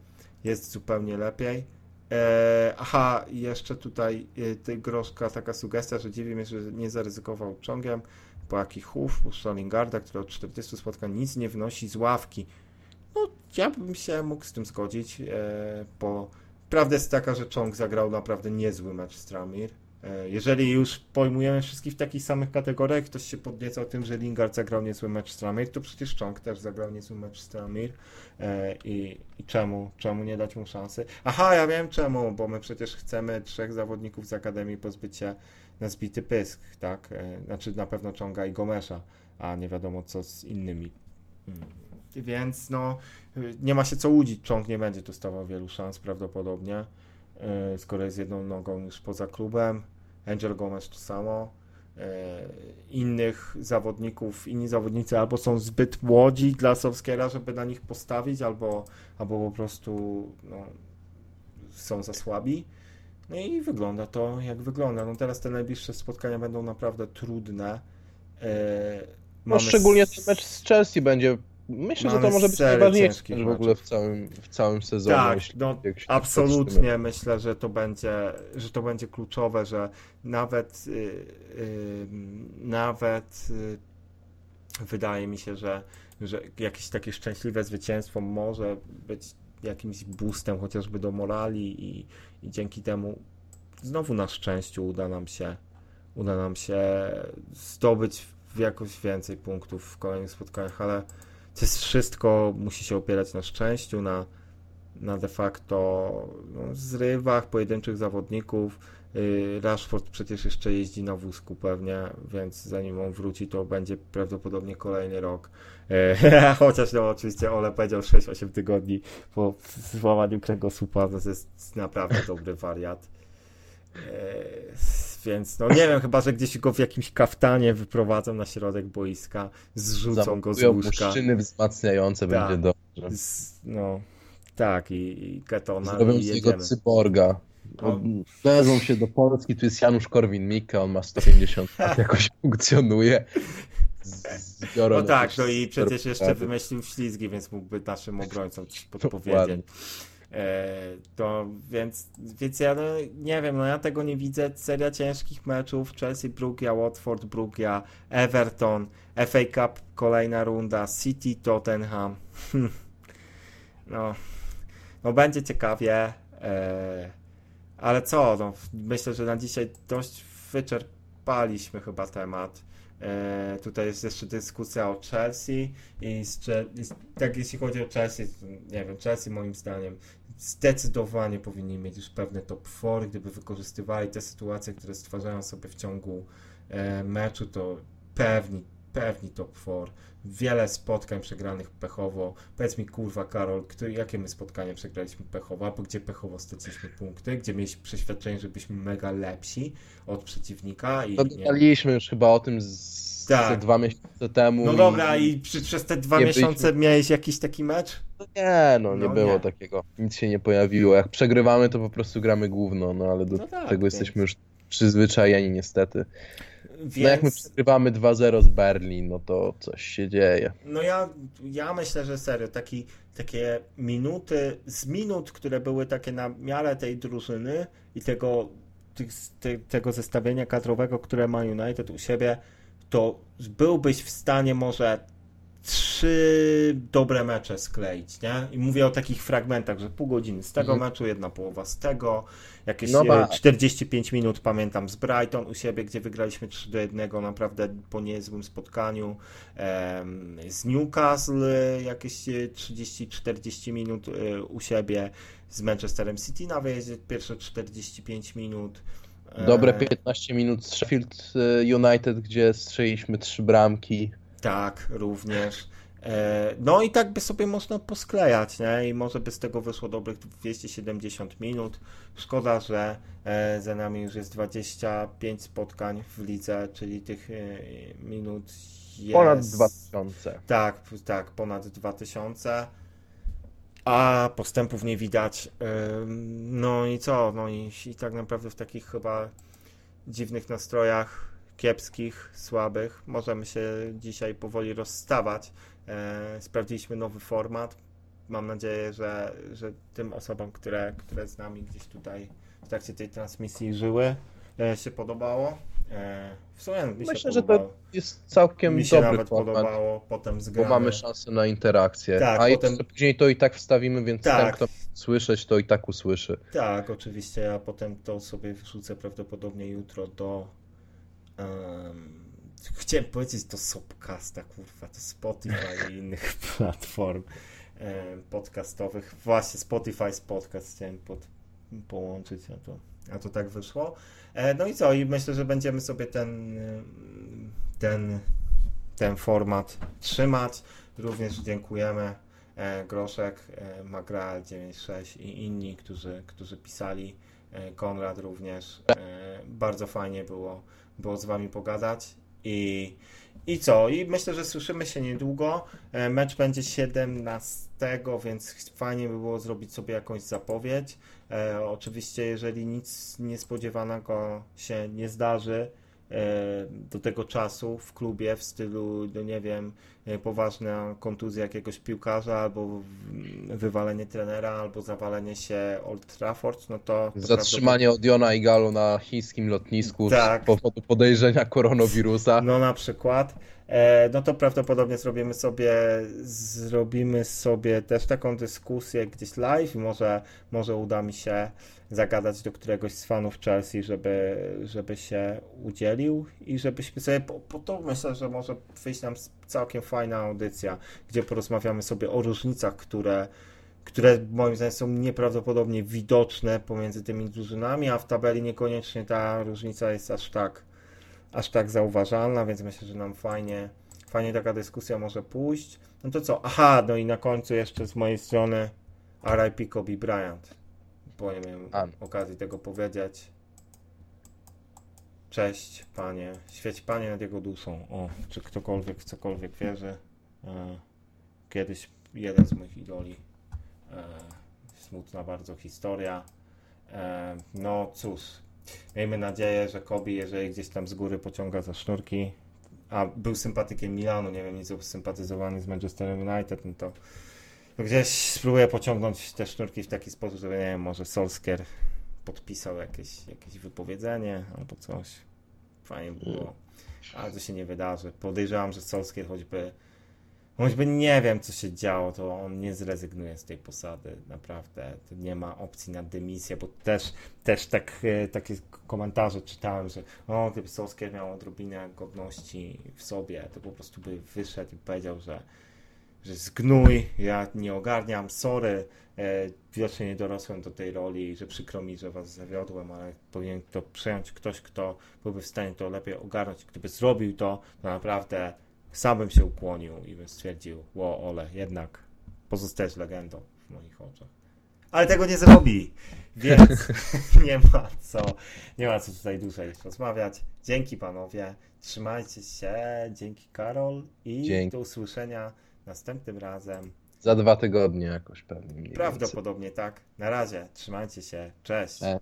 jest zupełnie lepiej. E, aha, jeszcze tutaj e, ty, groszka taka sugestia, że dziwi mnie, że nie zaryzykował ciągiem, bo jaki chów, puszcza Lingarda, który od 40 spotkań nic nie wnosi z ławki. No, ja bym się mógł z tym zgodzić, e, bo prawda jest taka, że Ciąg zagrał naprawdę niezły mecz z Tramir. E, jeżeli już pojmujemy wszystkich w takich samych kategoriach, ktoś się podniecał tym, że Lingard zagrał niezły mecz z Tramir, to przecież Ciąg też zagrał niezły mecz z Tramir. E, I, I czemu? Czemu nie dać mu szansy? Aha, ja wiem czemu, bo my przecież chcemy trzech zawodników z Akademii pozbyć się na zbity pysk, tak? E, Znaczy na pewno Ciąga i Gomesza, a nie wiadomo co z innymi. Mm. Więc no, y, nie ma się co łudzić, Ciąg nie będzie dostawał wielu szans prawdopodobnie, skoro jest jedną nogą już poza klubem. Angel Gomez to samo. E, Innych zawodników, inni zawodnicy albo są zbyt młodzi dla Solskiera, żeby na nich postawić, albo, albo po prostu no, są za słabi. No i wygląda to jak wygląda. No teraz te najbliższe spotkania będą naprawdę trudne. E, No mamy szczególnie s- ten mecz z Chelsea będzie. Myślę, że Mamy to może być mecz w ogóle w całym, w całym sezonie. Tak, jeśli- no jak się absolutnie myślę, że to będzie, że to będzie kluczowe, że nawet y, y, nawet y, wydaje mi się, że, że jakieś takie szczęśliwe zwycięstwo może być jakimś boostem chociażby do morali i, i dzięki temu znowu na szczęściu uda nam się uda nam się zdobyć w jakoś więcej punktów w kolejnych spotkaniach, ale to jest wszystko musi się opierać na szczęściu, na, na de facto no, zrywach pojedynczych zawodników. Yy, Rashford przecież jeszcze jeździ na wózku pewnie, więc zanim on wróci, to będzie prawdopodobnie kolejny rok. Yy, Chociaż no oczywiście Ole powiedział 6-8 tygodni po złamaniu kręgosłupa, to jest naprawdę dobry wariat. Więc no nie wiem, chyba że gdzieś go w jakimś kaftanie wyprowadzą na środek boiska, zrzucą go z łóżka. muszczyny wzmacniające, Tak. będzie dobrze. Z, no, tak, i, i Ketona Zrobią i z niego jedziemy. cyborga. No. Wezmą się do Polski, tu jest Janusz Korwin-Mikke, on ma 150 lat, jakoś funkcjonuje. Zbiorą No tak, no i przecież jeszcze wymyślił ślizgi, więc mógłby naszym obrońcom coś podpowiedzieć. To więc, więc ja no, nie wiem, no ja tego nie widzę. Seria ciężkich meczów. Chelsea, Brugia, Watford, Brugia, Everton, FA Cup, kolejna runda, City, Tottenham. no, no będzie ciekawie. E, ale co, no, myślę, że na dzisiaj dość wyczerpaliśmy chyba temat. E, tutaj jest jeszcze dyskusja o Chelsea i z, i tak jeśli chodzi o Chelsea, nie wiem, Chelsea moim zdaniem zdecydowanie powinni mieć już pewne top 4, gdyby wykorzystywali te sytuacje, które stwarzają sobie w ciągu e, meczu, to pewni, pewni top 4. Wiele spotkań przegranych pechowo. Powiedz mi, kurwa, Karol, kto, jakie my spotkanie przegraliśmy pechowo, albo gdzie pechowo straciliśmy punkty, gdzie mieliśmy przeświadczenie, że byliśmy mega lepsi od przeciwnika i To nie, gadaliśmy już chyba o tym z Tak. dwa miesiące temu. No dobra, i przy, przez te dwa miesiące miałeś jakiś taki mecz? No Nie, no nie No było nie. takiego. Nic się nie pojawiło. Jak przegrywamy, to po prostu gramy gówno, no ale do No tak, tego więc- jesteśmy już przyzwyczajeni niestety. Więc, No jak my przegrywamy 2-0 z Berlin, no to coś się dzieje. no ja, ja myślę, że serio, taki, takie minuty, z minut, które były takie na miarę tej drużyny i tego, tych, te, tego zestawienia kadrowego, które ma United u siebie, to byłbyś w stanie może trzy dobre mecze skleić, nie? I mówię o takich fragmentach, że pół godziny z tego Mhm. meczu, jedna połowa z tego, jakieś No e, ba- 45 minut pamiętam z Brighton u siebie, gdzie wygraliśmy 3 do 1 naprawdę po niezłym spotkaniu. Z Newcastle e, jakieś e, 30-40 minut e, u siebie, z Manchesterem City na wyjeździe pierwsze 45 minut. E, Dobre 15 minut z Sheffield United, gdzie strzeliliśmy trzy bramki. Tak, również. E, No i tak by sobie można posklejać, nie? I może by z tego wyszło dobrych 270 minut. Szkoda, że e, za nami już jest 25 spotkań w lidze, czyli tych e, minut jest... Ponad 2000. Tak, tak, ponad 2000. A postępów nie widać. No i co? No i, i tak naprawdę w takich chyba dziwnych nastrojach, kiepskich, słabych, możemy się dzisiaj powoli rozstawać. E, Sprawdziliśmy nowy format. Mam nadzieję, że, że tym osobom, które, które z nami gdzieś tutaj w trakcie tej transmisji żyły, e, się podobało. E, W sumie mi się Myślę, że to jest całkiem mi się dobry nawet format, podobało. Potem bo zgramy. mamy szansę na interakcję. Tak, A potem- jeszcze później to i tak wstawimy, więc Tak. ten, kto słyszeć, to i tak usłyszy. Tak, oczywiście, ja potem to sobie wrzucę prawdopodobnie jutro do. Em, chciałem powiedzieć do Sopcasta, kurwa, to Spotify i innych platform em, podcastowych. Właśnie Spotify z podcast chciałem pod, połączyć, a to, a to tak wyszło. E, no i co? I myślę, że będziemy sobie ten, ten, ten format trzymać. Również dziękujemy e, Groszek, e, Magra 96 i inni, którzy, którzy pisali, e, Konrad również. Bardzo fajnie było, było z Wami pogadać i, i co? I myślę, że słyszymy się niedługo. E, Mecz będzie 17, więc fajnie by było zrobić sobie jakąś zapowiedź. E, oczywiście, jeżeli nic niespodziewanego się nie zdarzy, do tego czasu w klubie w stylu, no nie wiem, e, poważna kontuzja jakiegoś piłkarza, albo wywalenie trenera, albo zawalenie się Old Trafford, no to... Zatrzymanie Odiona i Galu na chińskim lotnisku Tak. z powodu podejrzenia koronawirusa. No na przykład. E, no to prawdopodobnie zrobimy sobie zrobimy sobie też taką dyskusję gdzieś live może, może uda mi się zagadać do któregoś z fanów Chelsea, żeby, żeby się udzielił i żebyśmy sobie, po, po to myślę, że może wyjść nam całkiem fajna audycja, gdzie porozmawiamy sobie o różnicach, które które moim zdaniem są nieprawdopodobnie widoczne pomiędzy tymi drużynami, a w tabeli niekoniecznie ta różnica jest aż tak aż tak zauważalna, więc myślę, że nam fajnie, fajnie taka dyskusja może pójść. No to co? Aha, no i na końcu jeszcze z mojej strony RIP Kobe Bryant, bo nie miałem A. okazji tego powiedzieć. Cześć, panie. Świeć panie nad jego duszą. O, czy ktokolwiek w cokolwiek wierzy. E, Kiedyś jeden z moich idoli. E, Smutna bardzo historia. E, No cóż, Miejmy nadzieję, że Kobe, jeżeli gdzieś tam z góry pociąga za sznurki, a był sympatykiem Milanu, nie wiem, nic sympatyzowany z Manchester United, no to, gdzieś spróbuję pociągnąć te sznurki w taki sposób, żeby, nie wiem, może Solskjaer podpisał jakieś, jakieś wypowiedzenie albo coś. Fajnie by było. Ale to się nie wydarzy. Podejrzewam, że Solskjaer choćby choćby nie wiem, co się działo, to on nie zrezygnuje z tej posady. Naprawdę. To nie ma opcji na dymisję, bo też też tak, e, takie komentarze czytałem, że o, gdyby Solskjaer miał odrobinę godności w sobie, to po prostu by wyszedł i powiedział, że, że zgnój, ja nie ogarniam, sorry, e, widocznie nie dorosłem do tej roli, że przykro mi, że was zawiodłem, ale powinien to przejąć ktoś, kto byłby w stanie to lepiej ogarnąć. Gdyby zrobił to, to naprawdę sam bym się ukłonił i bym stwierdził, ło, ole, jednak pozostajesz legendą w moich oczach. Ale tego nie zrobi, więc nie ma co, nie ma co tutaj dłużej rozmawiać. Dzięki panowie, trzymajcie się, dzięki Karol i Dzięki. do usłyszenia następnym razem. Za dwa tygodnie jakoś pewnie. mniej więcej. Prawdopodobnie tak. Na razie, trzymajcie się, cześć. E.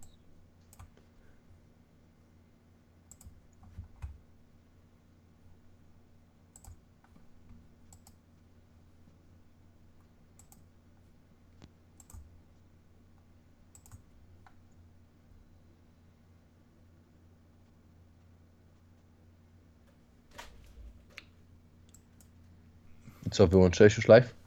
Co, wyłączyłeś już live?